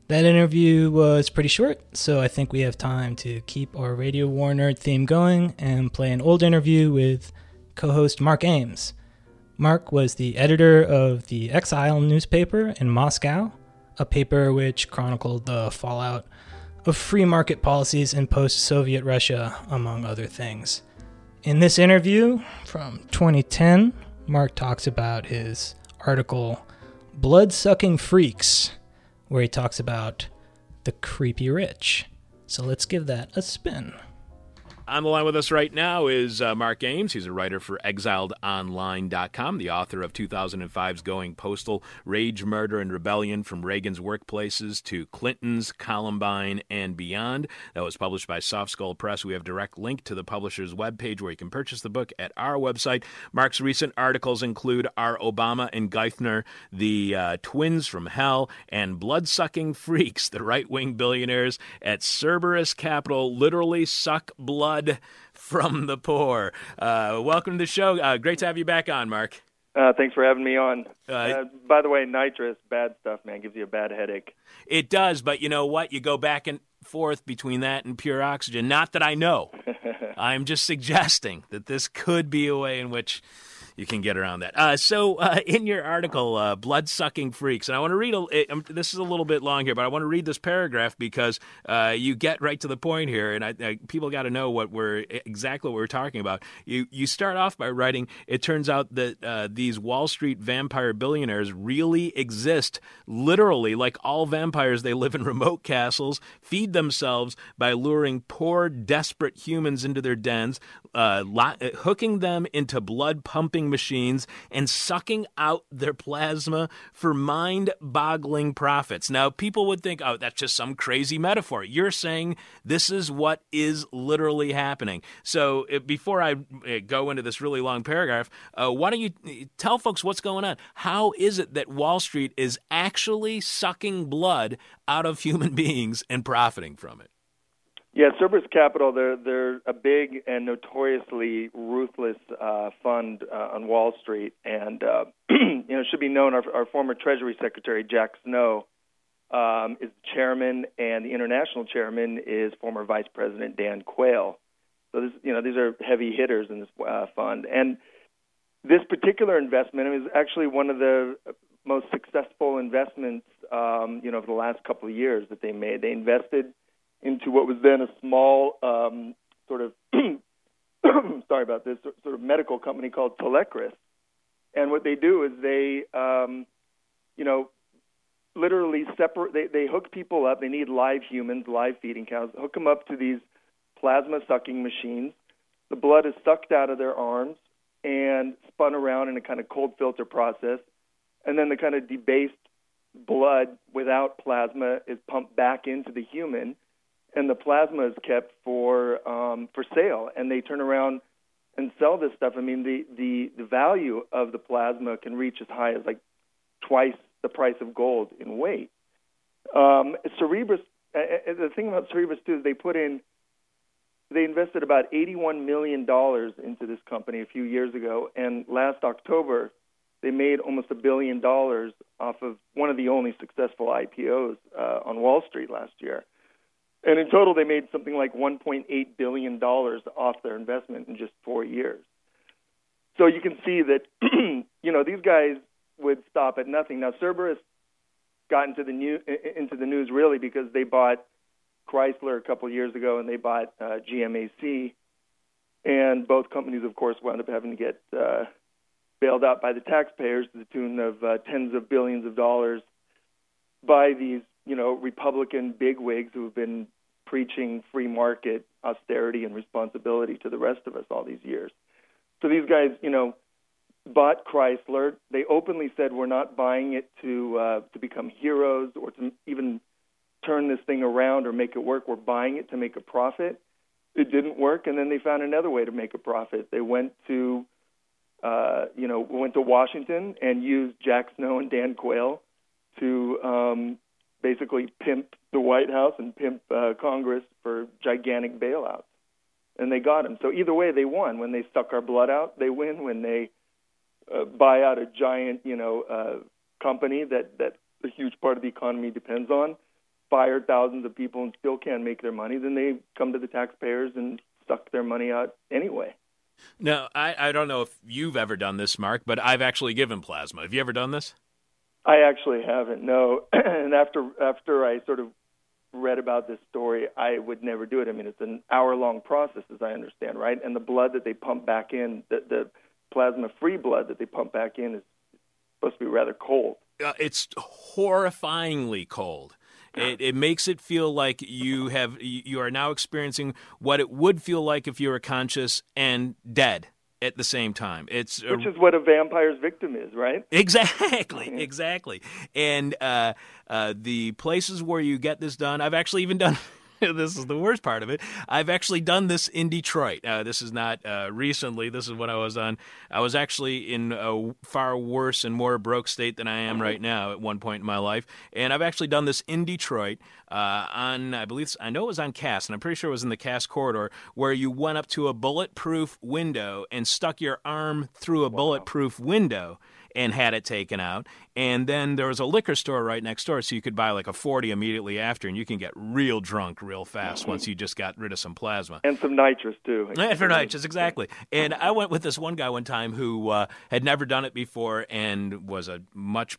That interview was pretty short, so I think we have time to keep our Radio War Nerd theme going and play an old interview with co host Mark Ames. Mark was the editor of the Exile newspaper in Moscow, a paper which chronicled the fallout of free market policies in post Soviet Russia, among other things. In this interview from 2010, Mark talks about his article, Blood Sucking Freaks, where he talks about the creepy rich. So let's give that a spin. On the line with us right now is uh, Mark Ames. He's a writer for ExiledOnline.com, the author of 2005's Going Postal Rage, Murder, and Rebellion from Reagan's Workplaces to Clinton's, Columbine, and Beyond. That was published by Soft Skull Press. We have direct link to the publisher's webpage where you can purchase the book at our website. Mark's recent articles include Are Obama and Geithner the uh, Twins from Hell and Blood-Sucking Freaks, the right-wing billionaires at Cerberus Capital literally suck blood blood from the poor. Uh, welcome to the show. Uh, great to have you back on, Mark. Uh, thanks for having me on. Uh, uh, by the way, nitrous, bad stuff, man. Gives you a bad headache. It does, but you know what? You go back and forth between that and pure oxygen. Not that I know. I'm just suggesting that this could be a way in which you can get around that. Uh, so, uh, in your article, uh, "Blood Sucking Freaks," and I want to read. A, um, this is a little bit long here, but I want to read this paragraph because uh, you get right to the point here, and I, I, people got to know what we're exactly what we're talking about. You you start off by writing. It turns out that uh, these Wall Street vampire billionaires really exist. Literally, like all vampires, they live in remote castles, feed themselves by luring poor, desperate humans into their dens, uh, hooking them into blood pumping machines and sucking out their plasma for mind boggling profits. Now, people would think, oh, that's just some crazy metaphor. You're saying this is what is literally happening. So, before I uh, go into this really long paragraph, uh, why don't you uh, tell folks what's going on? How is it that Wall Street is actually sucking blood out of human beings and profiting from it? Yeah, Cerberus Capital, they're they're a big and notoriously ruthless uh, fund uh, on Wall Street, and uh, you know it should be known our, our former Treasury Secretary Jack Snow um, is the chairman, and the international chairman is former Vice President Dan Quayle. So this, you know these are heavy hitters in this uh, fund, and this particular investment is actually one of the most successful investments um, you know over the last couple of years that they made. They invested into what was then a small um, sort of sorry about this sort of medical company called Talecris. And what they do is they, um, you know, literally separate. They, they hook people up. They need live humans, live feeding cows. Hook them up to these plasma sucking machines. The blood is sucked out of their arms and spun around in a kind of cold filter process, and then the kind of debased blood without plasma is pumped back into the human and the plasma is kept for um, for sale, and they turn around and sell this stuff. I mean, the the the value of the plasma can reach as high as like twice the price of gold in weight. Um, Cerberus. Uh, the thing about Cerberus too is they put in they invested about $81 million into this company a few years ago, and last October they made almost a billion dollars off of one of the only successful IPOs uh, on Wall Street last year. And in total, they made something like $1.8 billion off their investment in just four years. So you can see that, you know, these guys would stop at nothing. Now, Cerberus got into the, new, into the news really because they bought Chrysler a couple of years ago and they bought uh, GMAC. And both companies, of course, wound up having to get uh, bailed out by the taxpayers to the tune of uh, tens of billions of dollars by these, you know, Republican bigwigs who have been preaching free market austerity and responsibility to the rest of us all these years. So these guys, you know, bought Chrysler. They openly said we're not buying it to uh, to become heroes or to even turn this thing around or make it work. We're buying it to make a profit. It didn't work, and then they found another way to make a profit. They went to, uh, you know, went to Washington and used Jack Snow and Dan Quayle to um, basically pimp the White House and pimp uh, Congress for gigantic bailouts. And they got him. So either way, they won. When they suck our blood out, they win. When they uh, buy out a giant, you know, uh, company that that a huge part of the economy depends on, fire thousands of people and still can't make their money, then they come to the taxpayers and suck their money out anyway. Now, I, I don't know if you've ever done this, Mark, but I've actually given plasma. Have you ever done this? I actually haven't. No, and after after I sort of read about this story, I would never do it. I mean, it's an hour-long process, as I understand, right? And the blood that they pump back in, the, the plasma-free blood that they pump back in, is supposed to be rather cold. Uh, it's horrifyingly cold. It, it makes it feel like you have you are now experiencing what it would feel like if you were conscious and dead at the same time. It's which is what a vampire's victim is, right? Exactly, exactly. And uh, uh, the places where you get this done, I've actually even done. this is the worst part of it. I've actually done this in Detroit. Uh, this is not uh, recently. This is when I was on. I was actually in a far worse and more broke state than I am right now at one point in my life. And I've actually done this in Detroit uh, on, I believe, I know it was on Cass, and I'm pretty sure it was in the Cass corridor, where you went up to a bulletproof window and stuck your arm through a wow. bulletproof window and had it taken out. And then there was a liquor store right next door, so you could buy like a 40 immediately after, and you can get real drunk real fast mm-hmm. once you just got rid of some plasma. And some nitrous, too. And for nitrous, exactly. And I went with this one guy one time who uh, had never done it before and was a much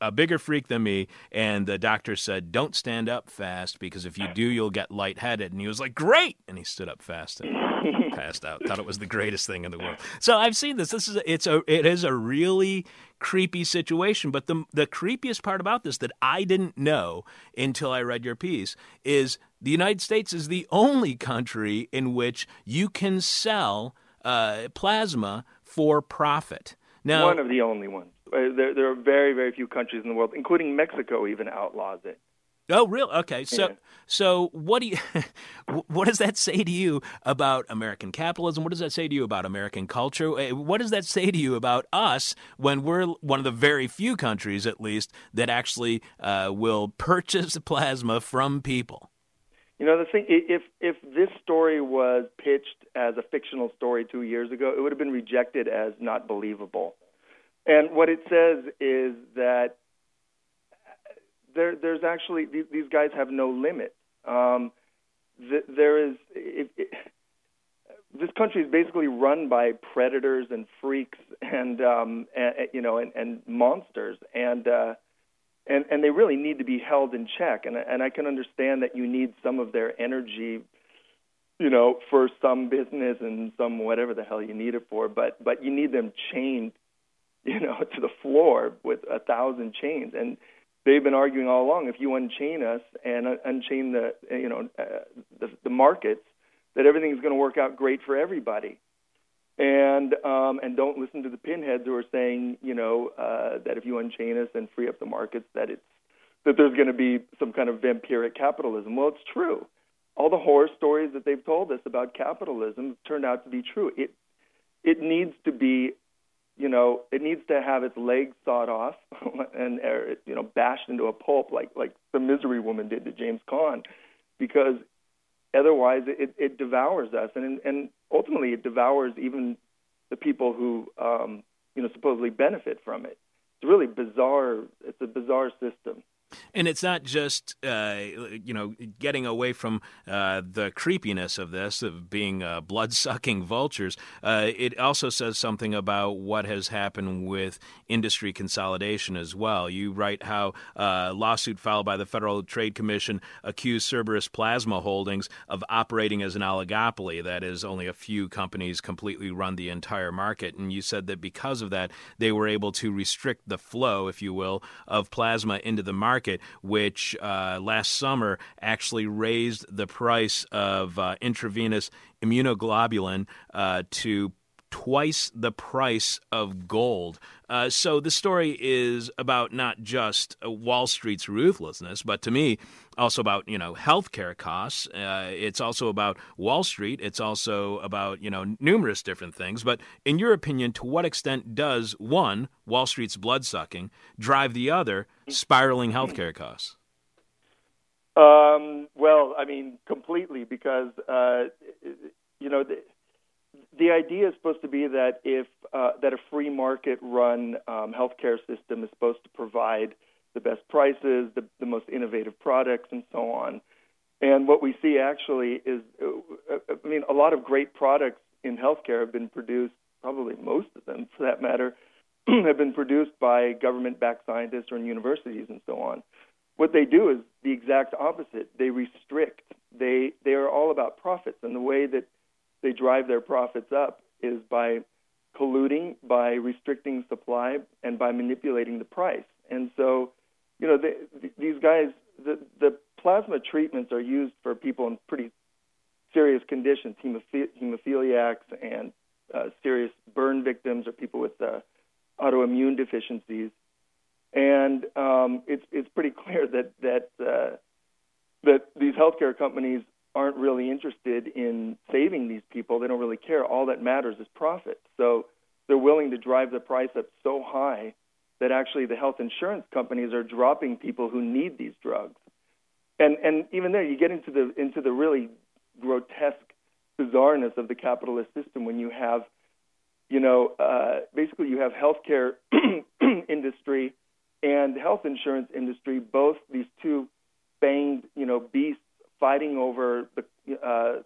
a bigger freak than me. And the doctor said, Don't stand up fast because if you do, you'll get lightheaded. And he was like, Great! And he stood up fast. And passed out. Thought it was the greatest thing in the world. So I've seen this. This is it's a it is a really creepy situation. But the the creepiest part about this that I didn't know until I read your piece is the United States is the only country in which you can sell uh, plasma for profit. Now, one of the only ones. Uh, there, there are very, very few countries in the world, including Mexico, even outlaws it. Oh, real? Okay. So, yeah. So what do you, what does that say to you about American capitalism? What does that say to you about American culture? Eh, what does that say to you about us when we're one of the very few countries, at least, that actually uh, will purchase plasma from people? You know, the thing, if if this story was pitched as a fictional story two years ago, it would have been rejected as not believable. And what it says is that there, there's actually these, these guys have no limit. Um, th- there is it, it, this country is basically run by predators and freaks and, um, and you know and, and monsters. And uh, and and they really need to be held in check. And and I can understand that you need some of their energy you know for some business and some whatever the hell you need it for. But but you need them chained you know to the floor with a thousand chains. And they've been arguing all along if you unchain us and unchain the you know uh, the, the markets that everything's going to work out great for everybody. And um, and don't listen to the pinheads who are saying you know uh, that if you unchain us and free up the markets that it's that there's going to be some kind of vampiric capitalism. Well it's true. All the horror stories that they've told us about capitalism turned out to be true. It it needs to be you know, it needs to have its legs sawed off and er, you know bashed into a pulp like like the Misery Woman did to James Caan, because otherwise it, it devours us and and ultimately it devours even the people who um, you know supposedly benefit from it. It's really bizarre. It's a bizarre system. And it's not just uh, you know getting away from uh, the creepiness of this of being uh, blood sucking vultures. Uh, it also says something about what has happened with industry consolidation as well. You write how a uh, lawsuit filed by the Federal Trade Commission accused Cerberus Plasma Holdings of operating as an oligopoly. That is, only a few companies completely run the entire market. And you said that because of that, they were able to restrict the flow, if you will, of plasma into the market market, which uh, last summer actually raised the price of uh, intravenous immunoglobulin uh, to twice the price of gold. Uh, so the story is about not just uh, Wall Street's ruthlessness, but to me, also about you know healthcare costs. Uh, it's also about Wall Street. It's also about you know numerous different things. But in your opinion, to what extent does one Wall Street's blood sucking drive the other spiraling healthcare costs? Um, well, I mean, completely because uh, you know. The, the idea is supposed to be that if uh, that a free market run um, healthcare system is supposed to provide the best prices, the, the most innovative products, and so on. And what we see actually is, uh, I mean, a lot of great products in healthcare have been produced, probably most of them for that matter, have been produced by government backed scientists or in universities and so on. What they do is the exact opposite. They restrict. They they are all about profits, and the way that they drive their profits up is by colluding, by restricting supply, and by manipulating the price. And so, you know, these guys, the, the plasma treatments are used for people in pretty serious conditions, hemoph- hemophiliacs and uh, serious burn victims or people with uh, autoimmune deficiencies. And um, it's it's pretty clear that that uh, that these healthcare companies aren't really interested in saving these people. They don't really care. All that matters is profit. So they're willing to drive the price up so high that actually the health insurance companies are dropping people who need these drugs. And and even there, you get into the into the really grotesque bizarreness of the capitalist system when you have, you know, uh, basically you have healthcare industry and health insurance industry, both these two banged, you know, beasts fighting over the uh,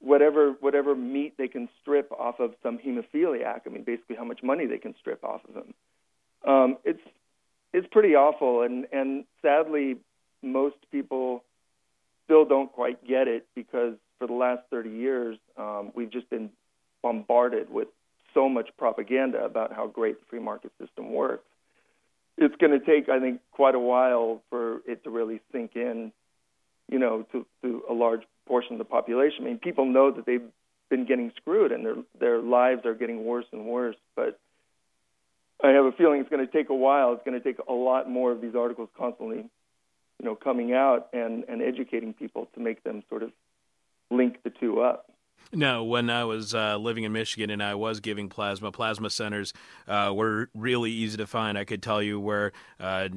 whatever whatever meat they can strip off of some hemophiliac. I mean, basically how much money they can strip off of them. Um, it's it's pretty awful, and and sadly, most people still don't quite get it because for the last 30 years, um, we've just been bombarded with so much propaganda about how great the free market system works. It's going to take, I think, quite a while for it to really sink in, you know, to, to a large portion of the population. I mean, people know that they've been getting screwed and their their lives are getting worse and worse. But I have a feeling it's going to take a while. It's going to take a lot more of these articles constantly, you know, coming out and and educating people to make them sort of link the two up. No, when I was uh, living in Michigan and I was giving plasma, plasma centers uh, were really easy to find. I could tell you where uh,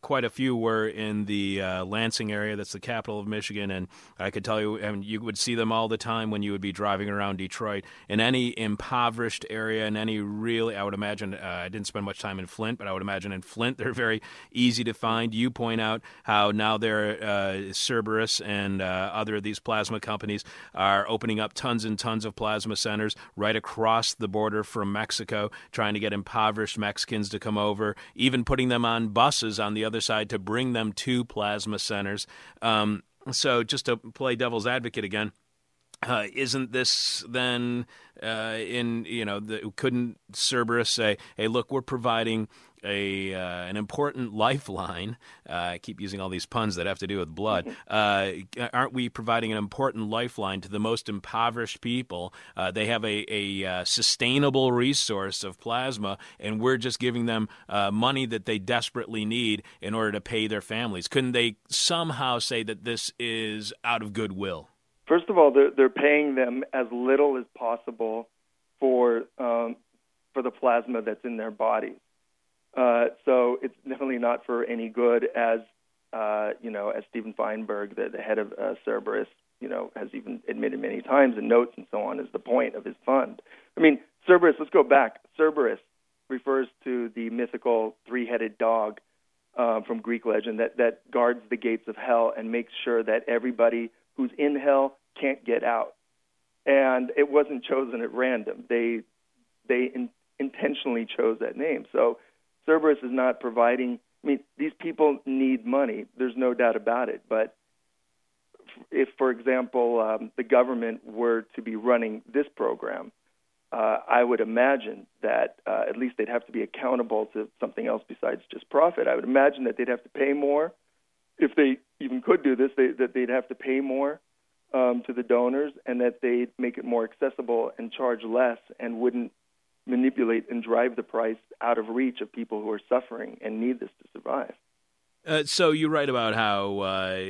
quite a few were in the uh, Lansing area, that's the capital of Michigan, and I could tell you, and you would see them all the time when you would be driving around Detroit. In any impoverished area, in any really, I would imagine, uh, I didn't spend much time in Flint, but I would imagine in Flint they're very easy to find. You point out how now there, uh, Cerberus and other of these plasma companies are opening up tons tons and tons of plasma centers right across the border from Mexico, trying to get impoverished Mexicans to come over, even putting them on buses on the other side to bring them to plasma centers. Um, so, just to play devil's advocate again. Uh, isn't this then uh, in you know the, couldn't Cerberus say, hey, look, we're providing a uh, an important lifeline. Uh, I keep using all these puns that have to do with blood. Uh, aren't we providing an important lifeline to the most impoverished people? Uh, they have a, a uh, sustainable resource of plasma, and we're just giving them uh, money that they desperately need in order to pay their families. Couldn't they somehow say that this is out of goodwill? First of all, they're, they're paying them as little as possible for um, for the plasma that's in their bodies. Uh, so it's definitely not for any good, as uh, you know, as Steven Feinberg, the, the head of uh, Cerberus, you know, has even admitted many times in notes and so on, is the point of his fund. I mean, Cerberus. Let's go back. Cerberus refers to the mythical three-headed dog uh, from Greek legend that that guards the gates of hell and makes sure that everybody who's in hell can't get out. And it wasn't chosen at random. They they in, intentionally chose that name. So Cerberus is not providing. I mean, these people need money. There's no doubt about it. But if, for example, um, the government were to be running this program, uh, I would imagine that uh, at least they'd have to be accountable to something else besides just profit. I would imagine that they'd have to pay more. If they even could do this, they, that they'd have to pay more um, to the donors and that they'd make it more accessible and charge less and wouldn't manipulate and drive the price out of reach of people who are suffering and need this to survive. Uh, so you write about how uh,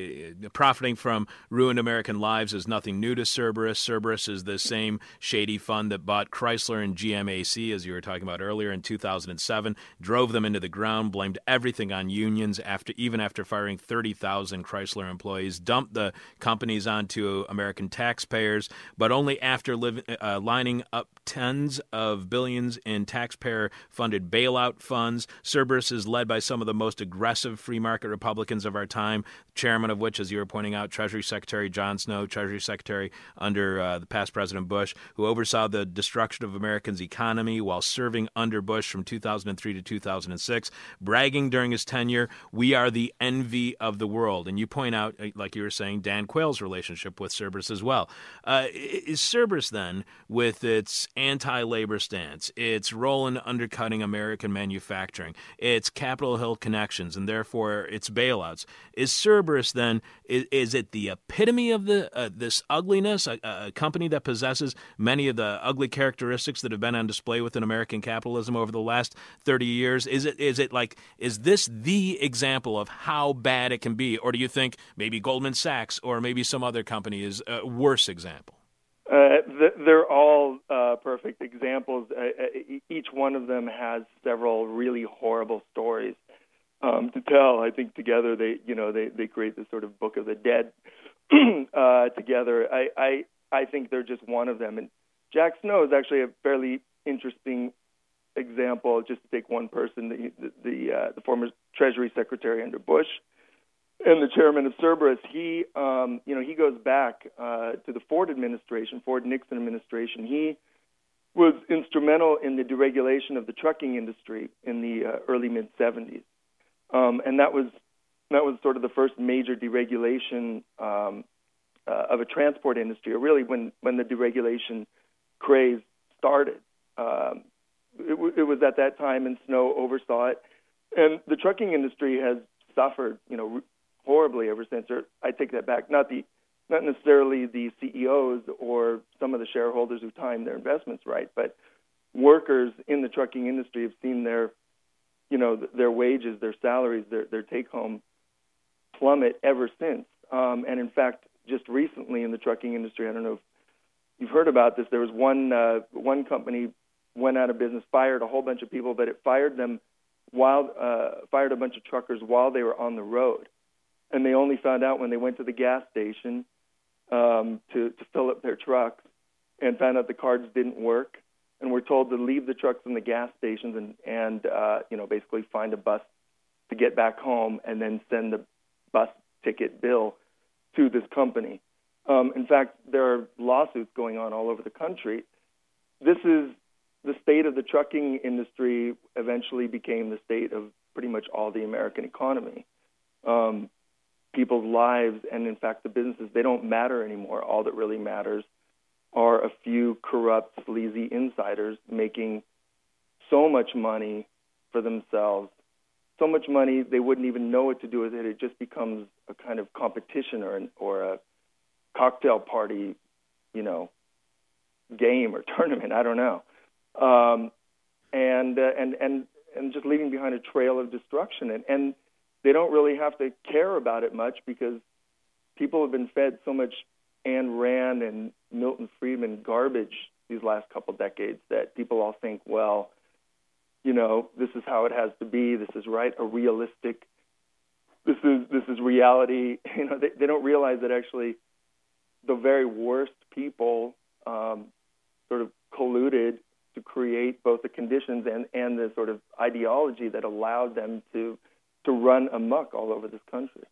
profiting from ruined American lives is nothing new to Cerberus. Cerberus is the same shady fund that bought Chrysler and GMAC, as you were talking about earlier, in 2007, drove them into the ground, blamed everything on unions after even after firing 30,000 Chrysler employees, dumped the companies onto American taxpayers, but only after uh, lining up tens of billions in taxpayer-funded bailout funds. Cerberus is led by some of the most aggressive free market Republicans of our time, chairman of which, as you were pointing out, Treasury Secretary John Snow, Treasury Secretary under uh, the past President Bush, who oversaw the destruction of Americans' economy while serving under Bush from 2003 to 2006, bragging during his tenure, we are the envy of the world. And you point out, uh, like you were saying, Dan Quayle's relationship with Cerberus as well. Uh, is Cerberus then, with its anti labor stance, its role in undercutting American manufacturing, its Capitol Hill connections, and therefore for its bailouts. Is Cerberus then is, is it the epitome of the uh, this ugliness? A, a, company that possesses many of the ugly characteristics that have been on display within American capitalism over the last thirty years. Is it is it like is this the example of how bad it can be, or do you think maybe Goldman Sachs or maybe some other company is a worse example? Uh, they're all uh, perfect examples. Uh, uh each one of them has several really horrible stories um, to tell. I think together they, you know, they, they create this sort of book of the dead uh, together. I, I I think they're just one of them. And Jack Snow is actually a fairly interesting example. Just to take one person, the the, the, uh, the former Treasury Secretary under Bush and the chairman of Cerberus, he, um, you know, he goes back uh, to the Ford administration, Ford Nixon administration. He was instrumental in the deregulation of the trucking industry in the uh, early mid 70s, um, and that was that was sort of the first major deregulation um, uh, of a transport industry, or really when when the deregulation craze started. Um, it, w- it was at that time, and Snow oversaw it. And the trucking industry has suffered, you know, horribly ever since. Or I take that back. Not the not necessarily the CEOs or some of the shareholders who timed their investments right, but workers in the trucking industry have seen their you know their wages, their salaries, their their take home plummet ever since. Um, and in fact, just recently in the trucking industry, I don't know if you've heard about this. There was one uh, one company went out of business, fired a whole bunch of people, but it fired them while uh, fired a bunch of truckers while they were on the road and they only found out when they went to the gas station um, to to fill up their trucks and found out the cards didn't work and we're told to leave the trucks in the gas stations and and uh, you know basically find a bus to get back home and then send the bus ticket bill to this company. Um, in fact, there are lawsuits going on all over the country. This is the state of the trucking industry. Eventually, became the state of pretty much all the American economy. Um, people's lives and in fact the businesses they don't matter anymore all that really matters are a few corrupt sleazy insiders making so much money for themselves so much money they wouldn't even know what to do with it. It just becomes a kind of competition or an, or a cocktail party you know game or tournament. I don't know. Um and uh, and and and just leaving behind a trail of destruction. And and they don't really have to care about it much because people have been fed so much Ayn Rand and Milton Friedman garbage these last couple decades that people all think, well, you know, this is how it has to be. This is right, a realistic. This is this is reality. You know, they, they don't realize that actually, the very worst people um, sort of colluded to create both the conditions and and the sort of ideology that allowed them to to run amok all over this country.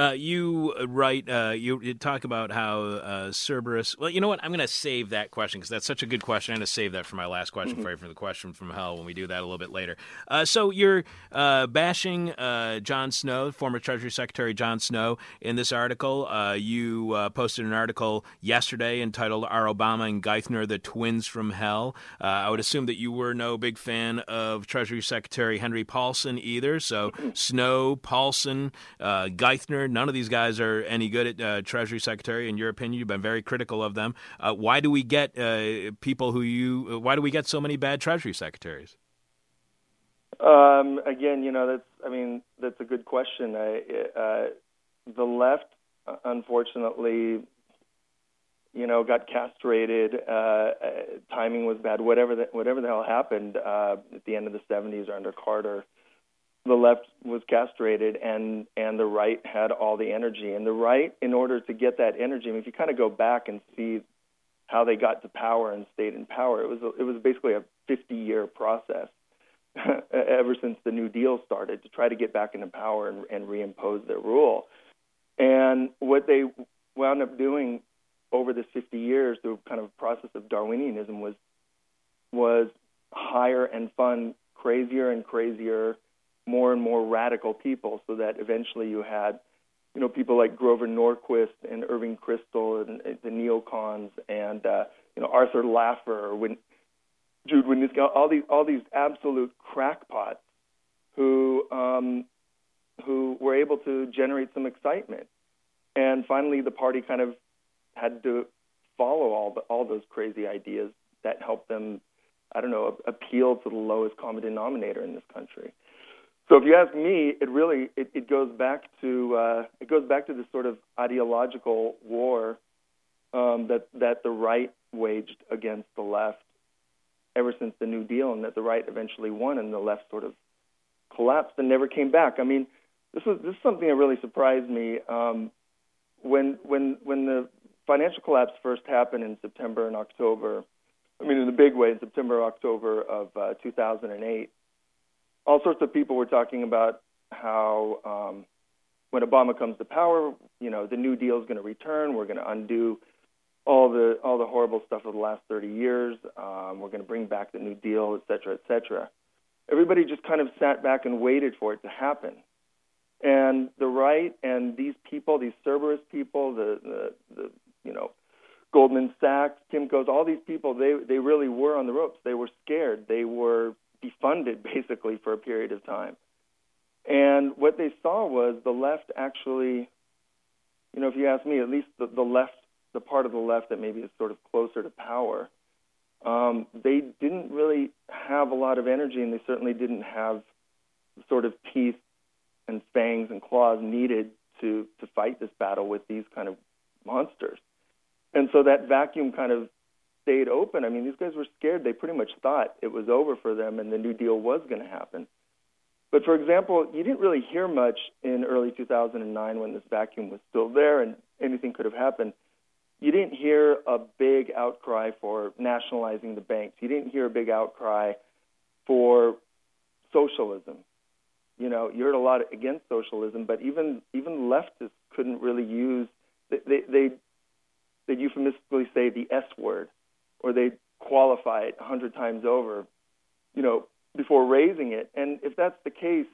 Uh, you uh, write, uh, you, you, talk about how uh, Cerberus. Well, you know what? I'm going to save that question because that's such a good question. I'm going to save that for my last question mm-hmm. for you, for the question from hell when we do that a little bit later. Uh, so you're uh, bashing uh, John Snow, former Treasury Secretary John Snow, in this article. you posted an article yesterday entitled "Are Obama and Geithner the Twins from Hell?" I would assume that you were no big fan of Treasury Secretary Henry Paulson either. So Snow, Paulson, Geithner None of these guys are any good at uh, Treasury Secretary. In your opinion, you've been very critical of them. Uh, why do we get uh, people who you? Uh, why do we get so many bad Treasury Secretaries? Um, again, you know, that's. I mean, that's a good question. I, uh, the left, unfortunately, you know, got castrated. Uh, timing was bad. Whatever the, whatever the hell happened uh, at the end of the 70s or under Carter, the left was castrated and and the right had all the energy. And the right in order to get that energy I mean if you kind of go back and see how they got to power and stayed in power it was it was basically a 50 year process ever since the new deal started to try to get back into power and, and reimpose their rule. And what they wound up doing over this 50 years through kind of process of darwinianism was was hire and fund crazier and crazier more and more radical people, so that eventually you had, you know, people like Grover Norquist and Irving Kristol and, the neocons and uh, you know Arthur Laffer, when Jude Wanniski, all these all these absolute crackpots who um, who were able to generate some excitement. And finally, the party kind of had to follow all the, all those crazy ideas that helped them, I don't know, appeal to the lowest common denominator in this country. So if you ask me, it really it, it goes back to uh, it goes back to this sort of ideological war um, that that the right waged against the left ever since the New Deal, and that the right eventually won, and the left sort of collapsed and never came back. I mean, this was this is something that really surprised me. Um, when when when the financial collapse first happened in September and October, I mean in a big way in September October of uh, 2008, all sorts of people were talking about how um, when Obama comes to power, you know the New Deal is going to return. We're going to undo all the all the horrible stuff of the last 30 years. Um, we're going to bring back the New Deal, et cetera, et cetera. Everybody just kind of sat back and waited for it to happen. And the right and these people, these Cerberus people, the, the, the you know, Goldman Sachs, Kimco's, all these people, they they really were on the ropes. They were scared. They were defunded basically for a period of time. And what they saw was the left actually, you know, if you ask me, at least the, the left, the part of the left that maybe is sort of closer to power, um, they didn't really have a lot of energy, and they certainly didn't have the sort of teeth and fangs and claws needed to to fight this battle with these kind of monsters. And so that vacuum kind of stayed open. I mean, these guys were scared. They pretty much thought it was over for them and the New Deal was going to happen. But for example, you didn't really hear much in early 2009 when this vacuum was still there and anything could have happened. You didn't hear a big outcry for nationalizing the banks. You didn't hear a big outcry for socialism. You know, you heard a lot against socialism, but even even leftists couldn't really use they they they euphemistically say the S word, or they qualify it a hundred times over, you know, before raising it. And if that's the case,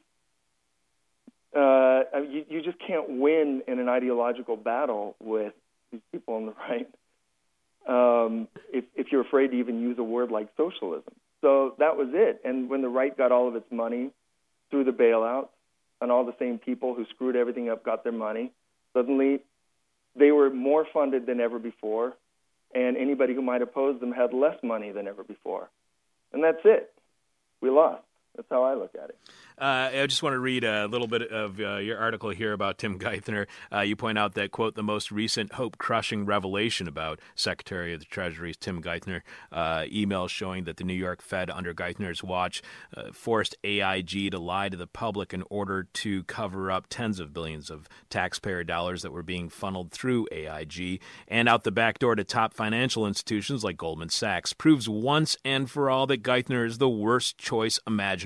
uh, you, you just can't win in an ideological battle with these people on the right um, if, if you're afraid to even use a word like socialism. So that was it. And when the right got all of its money through the bailouts, and all the same people who screwed everything up got their money, suddenly they were more funded than ever before, and anybody who might oppose them had less money than ever before. And that's it. We lost. That's how I look at it. Uh, I just want to read a little bit of uh, your article here about Tim Geithner. Uh, you point out that, quote, the most recent hope crushing revelation about Secretary of the Treasury's Tim Geithner uh, emails showing that the New York Fed, under Geithner's watch, uh, forced AIG to lie to the public in order to cover up tens of billions of taxpayer dollars that were being funneled through AIG and out the back door to top financial institutions like Goldman Sachs proves once and for all that Geithner is the worst choice imaginable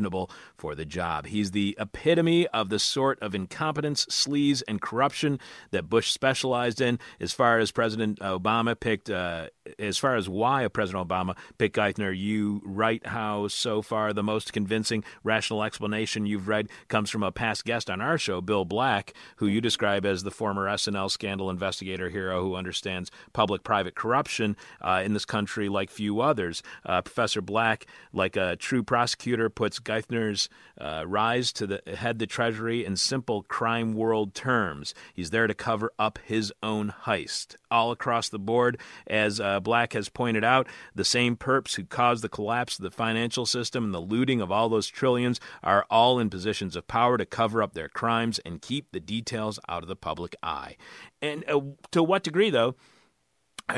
for the job job. He's the epitome of the sort of incompetence, sleaze, and corruption that Bush specialized in. As far as President Obama picked, uh, as far as why President Obama picked Geithner, you write how so far the most convincing rational explanation you've read comes from a past guest on our show, Bill Black, who you describe as the former S&L scandal investigator hero who understands public private corruption uh, in this country like few others. Uh, Professor Black, like a true prosecutor, puts Geithner's uh, rise to the head the Treasury in simple crime world terms. He's there to cover up his own heist. All across the board, as uh, Black has pointed out, the same perps who caused the collapse of the financial system and the looting of all those trillions are all in positions of power to cover up their crimes and keep the details out of the public eye. And uh, to what degree, though?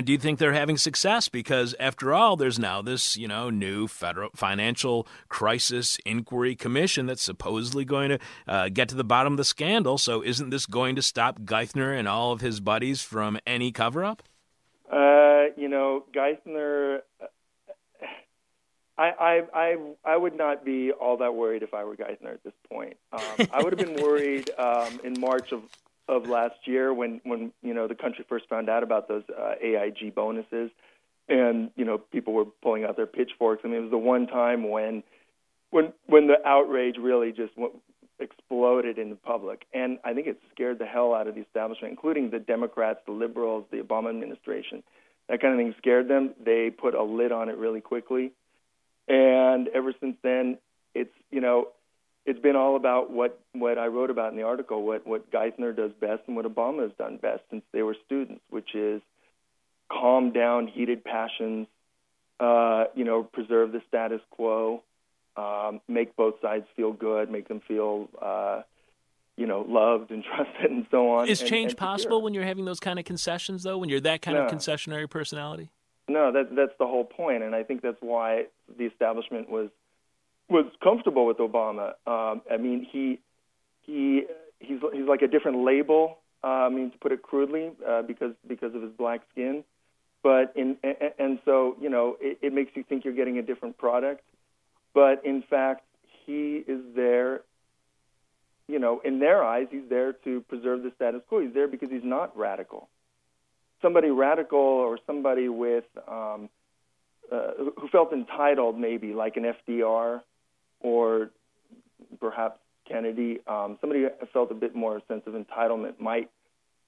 Do you think they're having success? Because after all, there's now this, you know, new federal financial crisis inquiry commission that's supposedly going to uh, get to the bottom of the scandal. So, isn't this going to stop Geithner and all of his buddies from any cover-up? Uh, you know, Geithner. I, I I I would not be all that worried if I were Geithner at this point. Um, I would have been worried um, in March of of last year when when you know the country first found out about those uh, AIG bonuses, and you know people were pulling out their pitchforks. I mean, it was the one time when when when the outrage really just went, exploded in the public, and I think it scared the hell out of the establishment, including the Democrats, the liberals, the Obama administration. That kind of thing scared them. They put a lid on it really quickly, and ever since then, it's you know it's been all about what what I wrote about in the article, what what Geithner does best and what Obama has done best since they were students, which is calm down heated passions, uh, you know, preserve the status quo, um, make both sides feel good, make them feel, uh, you know, loved and trusted, and so on. Is and, change and possible when you're having those kind of concessions, though? When you're that kind of concessionary personality? No, that that's the whole point, and I think that's why the establishment was was comfortable with Obama. Um, I mean, he he he's he's like a different label. Uh, I mean, to put it crudely, uh, because because of his black skin. But in and, and so you know, it, it makes you think you're getting a different product. But in fact, he is there. You know, in their eyes, he's there to preserve the status quo. He's there because he's not radical somebody radical or somebody with um, uh, who- who felt entitled, maybe like an FDR or perhaps Kennedy, um, somebody who felt a bit more sense of entitlement might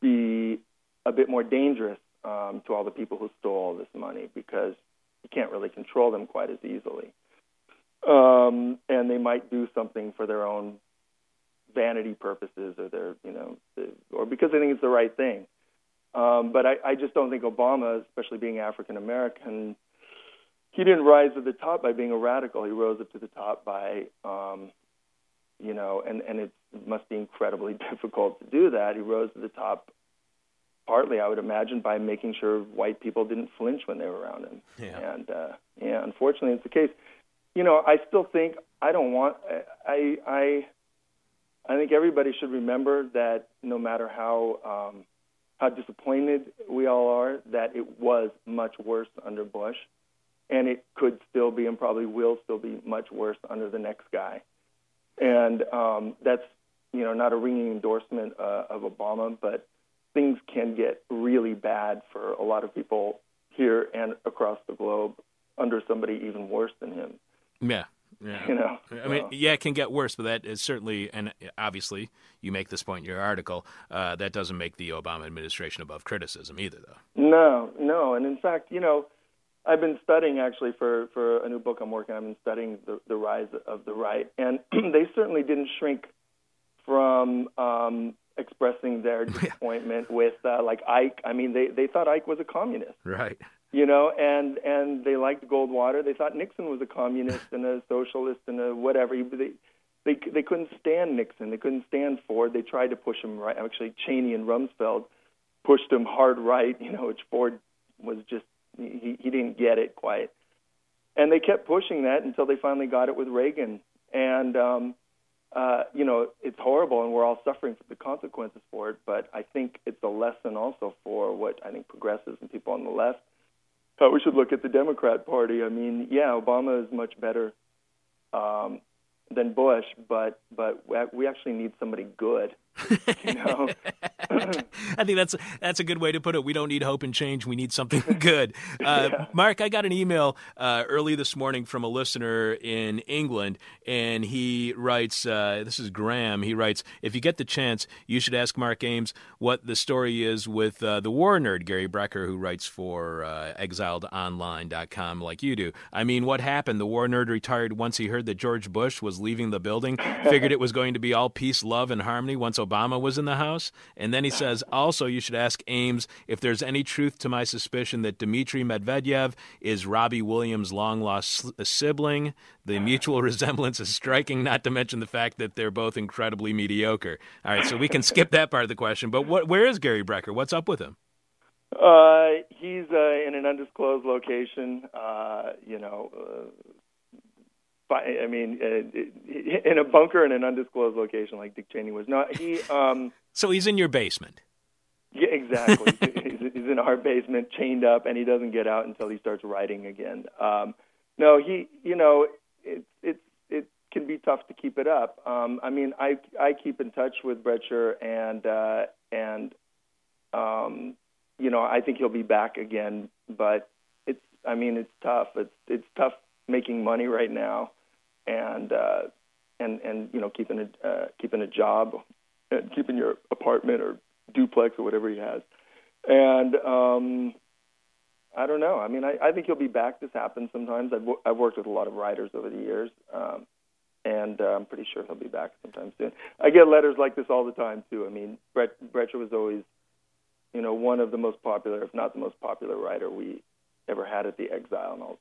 be a bit more dangerous um, to all the people who stole all this money because you can't really control them quite as easily. Um, and they might do something for their own vanity purposes or their, you know, or because they think it's the right thing. Um, but I, I just don't think Obama, especially being African American, he didn't rise to the top by being a radical. He rose up to the top by, um, you know, and and it must be incredibly difficult to do that. He rose to the top partly, I would imagine, by making sure white people didn't flinch when they were around him. Yeah. And uh, yeah, unfortunately, it's the case. You know, I still think I don't want. I I I think everybody should remember that no matter how um, how disappointed we all are that it was much worse under Bush, and it could still be and probably will still be much worse under the next guy. And um, that's you know not a ringing endorsement uh, of Obama, but things can get really bad for a lot of people here and across the globe under somebody even worse than him. Yeah. Yeah. You know, I mean, so- yeah, it can get worse, but that is certainly, and obviously, you make this point in your article. Uh, that doesn't make the Obama administration above criticism either, though. No, no, and in fact, you know, I've been studying actually for for a new book I'm working. on. I've been studying the the rise of the right, and they certainly didn't shrink from um, expressing their disappointment with uh, like Ike. I mean, they they thought Ike was a communist, Right. you know, and and they liked Goldwater. They thought Nixon was a communist and a socialist and a whatever. He- They they they couldn't stand Nixon. They couldn't stand Ford. They tried to push him right. Actually, Cheney and Rumsfeld pushed him hard right. You know, which Ford was just he he didn't get it quite. And they kept pushing that until they finally got it with Reagan. And um, uh, you know, it's horrible, and we're all suffering the consequences for it. But I think it's a lesson also for what I think progressives and people on the left how we should look at the Democrat Party. I mean, yeah, Obama is much better um, than Bush, but but we actually need somebody good. You know, I think that's that's a good way to put it. We don't need hope and change. We need something good. Uh, Mark, I got an email uh, early this morning from a listener in England, and he writes. Uh, this is Graham. He writes, "If you get the chance, you should ask Mark Ames what the story is with uh, the war nerd Gary Brecher, who writes for uh, ExiledOnline.com, like you do. I mean, what happened? The war nerd retired once he heard that George Bush was leaving the building. Figured it was going to be all peace, love, and harmony once Obama was in the house. And then he says, also, you should ask Ames if there's any truth to my suspicion that Dmitry Medvedev is Robbie Williams' long lost sibling. The mutual resemblance is striking, not to mention the fact that they're both incredibly mediocre. All right, so we can skip that part of the question. But what, where is Gary Brecher? What's up with him? uh, he's uh, in an undisclosed location. Uh, you know. I mean, uh, in a bunker in an undisclosed location, like Dick Cheney was. not. he. Um, So he's in your basement. Yeah, exactly. he's, he's in our basement, chained up, and he doesn't get out until he starts writing again. Um, no, he, you know, it, it, it can be tough to keep it up. Um, I mean, I, I keep in touch with Brecher, and uh, and um, you know, I think he'll be back again. But it's, I mean, it's tough. It's, it's tough making money right now, and uh, and and you know, keeping a uh, keeping a job, and keeping your apartment or duplex or whatever he has. And um, I don't know. I mean, I, I think he'll be back. This happens sometimes. I've, wo- I've worked with a lot of writers over the years. Um, and uh, I'm pretty sure he'll be back sometime soon. I get letters like this all the time too. I mean, Brett Brecher was always, you know, one of the most popular, if not the most popular writer we ever had at the Exile, and I'll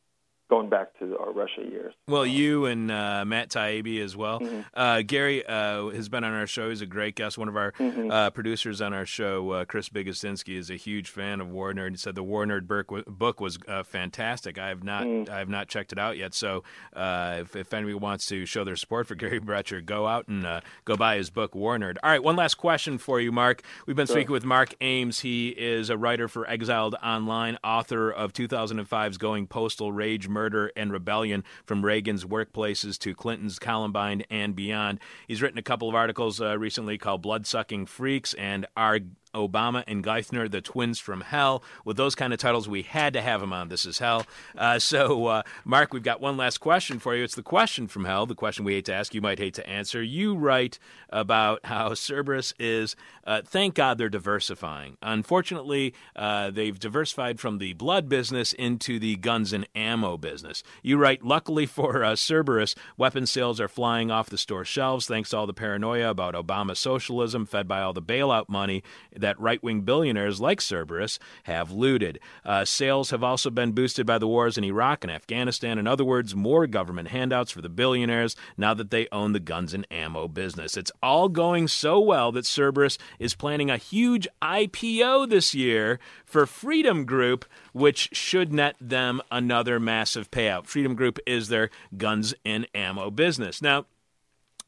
going back to our Russia years. Well, you and uh, Matt Taibbi as well. Mm-hmm. Uh, Gary uh, has been on our show. He's a great guest. One of our Mm-hmm. uh, producers on our show, uh, Chris Bigosinski, is a huge fan of War Nerd. He said the War Nerd book, book was uh, fantastic. I have not, Mm. I have not checked it out yet. So, uh, if, if anybody wants to show their support for Gary Brecher, go out and uh, go buy his book, War Nerd. All right, one last question for you, Mark. We've been speaking with Mark Ames. He is a writer for Exiled Online, author of 2005's Going Postal: Rage, Murder, and Rebellion from Reagan's workplaces to Clinton's Columbine and beyond. He's written a couple of articles uh, recently called Bloodsucking Freaks and Our Obama and Geithner, the twins from hell. With those kind of titles, we had to have him on This Is Hell. Uh, so, uh, Mark, we've got one last question for you. It's the question from hell, the question we hate to ask, you might hate to answer. You write about how Cerberus is, uh, thank God they're diversifying. Unfortunately, uh, they've diversified from the blood business into the guns and ammo business. You write, luckily for uh, Cerberus, weapon sales are flying off the store shelves thanks to all the paranoia about Obama socialism fed by all the bailout money that right wing billionaires like Cerberus have looted. Uh, sales have also been boosted by the wars in Iraq and Afghanistan. In other words, more government handouts for the billionaires now that they own the guns and ammo business. It's all going so well that Cerberus is planning a huge IPO this year for Freedom Group, which should net them another massive payout. Freedom Group is their guns and ammo business. Now,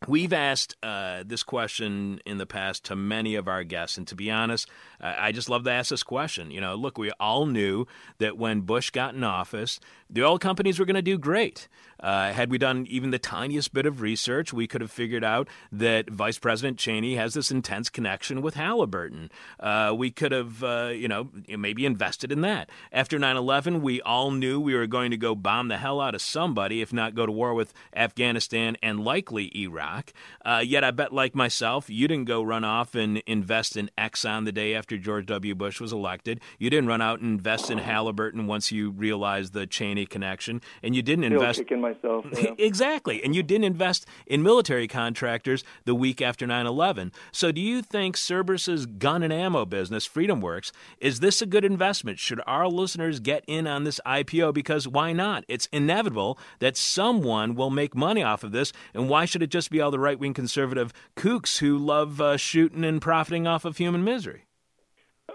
We've asked uh, this question in the past to many of our guests, and to be honest, I just love to ask this question. You know, look, we all knew that when Bush got in office, the oil companies were going to do great. Uh, had we done even the tiniest bit of research, we could have figured out that Vice President Cheney has this intense connection with Halliburton. Uh, we could have, uh, you know, maybe invested in that. After 9 11, we all knew we were going to go bomb the hell out of somebody, if not go to war with Afghanistan and likely Iraq. Uh, yet, I bet, like myself, you didn't go run off and invest in Exxon the day after George W. Bush was elected. You didn't run out and invest in Halliburton once you realized the Cheney connection. And you didn't Still invest. kicking myself. Yeah. Exactly. And you didn't invest in military contractors the week after 9 11. So, do you think Cerberus's gun and ammo business, Freedom Works, is this a good investment? Should our listeners get in on this IPO? Because why not? It's inevitable that someone will make money off of this. And why should it just be all the right wing conservative kooks who love uh, shooting and profiting off of human misery?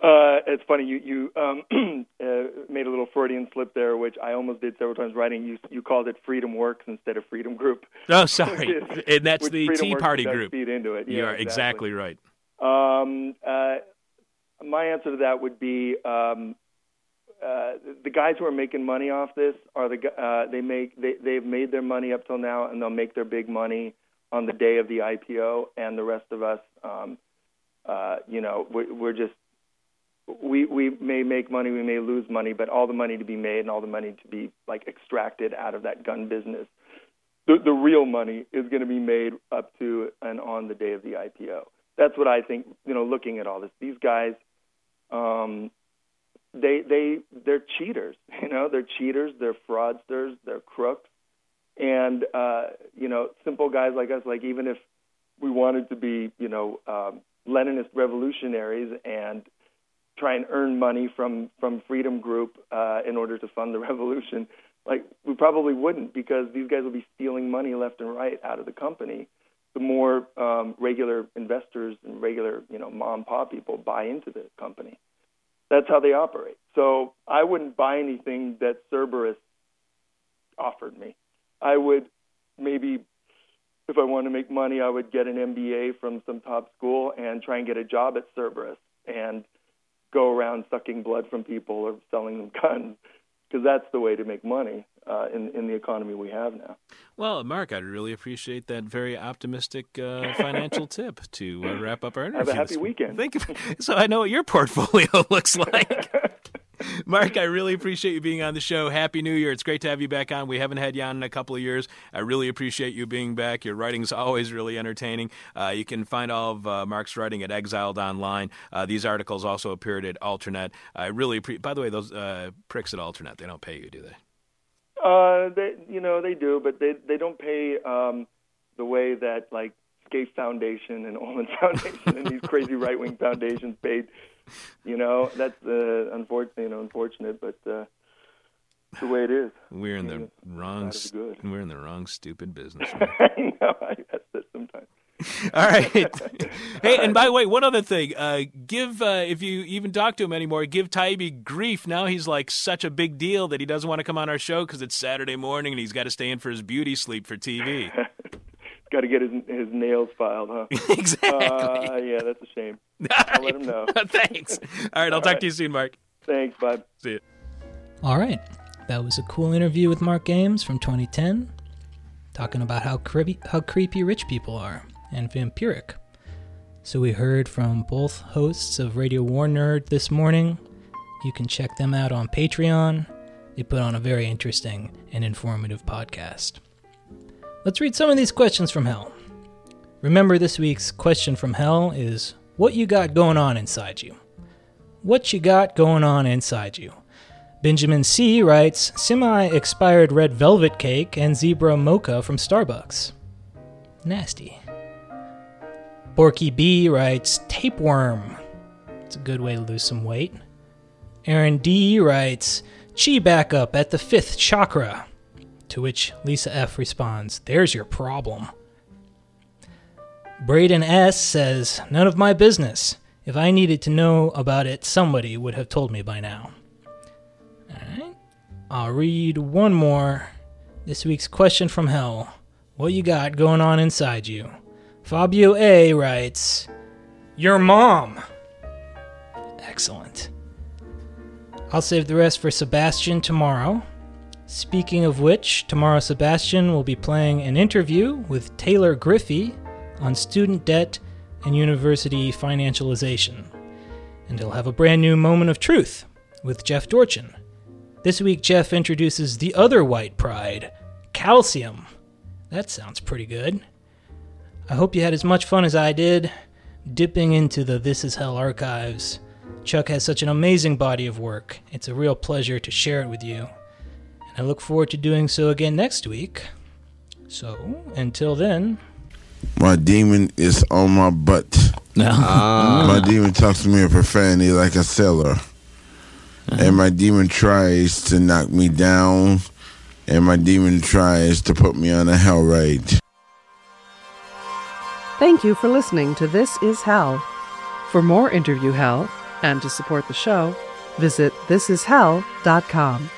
Uh, it's funny you you um, uh, made a little Freudian slip there, which I almost did several times writing. You you called it Freedom Works instead of Freedom Group. Oh, sorry. Is- and that's the Freedom Tea Works Party group. Feed into it. You are exactly right. Um, uh, my answer to that would be um, uh, the guys who are making money off this are the uh, they make they they've made their money up till now, and they'll make their big money on the day of the IPO. And the rest of us, um, uh, you know, we're, we're just we we may make money, we may lose money, but all the money to be made and all the money to be like extracted out of that gun business, the the real money is going to be made up to and on the day of the IPO. That's what I think. You know, looking at all this, these guys, um, they they they're cheaters. You know, they're cheaters, they're fraudsters, they're crooks, and uh, you know, simple guys like us. Like even if we wanted to be, you know, um, Leninist revolutionaries and try and earn money from from Freedom Group uh, in order to fund the revolution. Like we probably wouldn't because these guys will be stealing money left and right out of the company. The more um, regular investors and regular, you know, mom and pop people buy into the company. That's how they operate. So I wouldn't buy anything that Cerberus offered me. I would maybe, if I want to make money, I would get an MBA from some top school and try and get a job at Cerberus and go around sucking blood from people or selling them guns because that's the way to make money uh, in in the economy we have now. Well, Mark, I'd really appreciate that very optimistic uh, financial tip to uh, wrap up our interview. Have a happy weekend. Thank you. So I know what your portfolio looks like. Mark, I really appreciate you being on the show. Happy New Year. It's great to have you back on. We haven't had you on in a couple of years. I really appreciate you being back. Your writing's always really entertaining. Uh, you can find all of uh, Mark's writing at Exiled Online. Uh, these articles also appeared at Alternet. I really appreciate, by the way, those uh, pricks at Alternet, they don't pay you, do they? Uh, they, you know, they do, but they they don't pay um, the way that like Scaife Foundation and Olin Foundation and these crazy right wing foundations paid. You know, that's uh, unfortunate. You know, unfortunate, but uh, it's the way it is. We're in the wrong. side of s- the good. We're in the wrong stupid business. I know. I, that's it sometimes. All right. hey, and by the way, one other thing. Uh, give uh, if you even talk to him anymore, give Taibbi grief. Now he's like such a big deal that he doesn't want to come on our show because it's Saturday morning and he's got to stay in for his beauty sleep for TV. Got to get his his nails filed, huh? exactly. Uh, yeah, that's a shame. I'll let him know. Thanks. All right, I'll talk to you soon, Mark. Thanks. Bye. See you. All right. That was a cool interview with Mark Ames from 2010, talking about how creepy, how creepy rich people are and vampiric. So we heard from both hosts of Radio War Nerd this morning. You can check them out on Patreon. They put on a very interesting and informative podcast. Let's read some of these questions from hell. Remember, this week's question from hell is what you got going on inside you? What you got going on inside you? Benjamin C. writes semi expired red velvet cake and zebra mocha from Starbucks. Nasty. Borky B writes tapeworm. It's a good way to lose some weight. Aaron D writes chi backup at the fifth chakra. To which Lisa F responds, There's your problem. Braden S says, None of my business. If I needed to know about it, somebody would have told me by now. Alright. I'll read one more. This week's question from hell. What you got going on inside you? Fabio A writes, Your mom. Excellent. I'll save the rest for Sebastian tomorrow. Speaking of which, tomorrow Sebastian will be playing an interview with Taylor Griffey on student debt and university financialization. And he'll have a brand new moment of truth with Jeff Dorchin. This week, Jeff introduces the other white pride, calcium. That sounds pretty good. I hope you had as much fun as I did, dipping into the This Is Hell archives. Chuck has such an amazing body of work. It's a real pleasure to share it with you. And I look forward to doing so again next week. So, until then, My demon is on my butt. My demon talks to me in profanity like a sailor. And my demon tries to knock me down. And my demon tries to put me on a hell ride. Thank you for listening to This Is Hell. For more interview hell and to support the show, visit thisishell.com.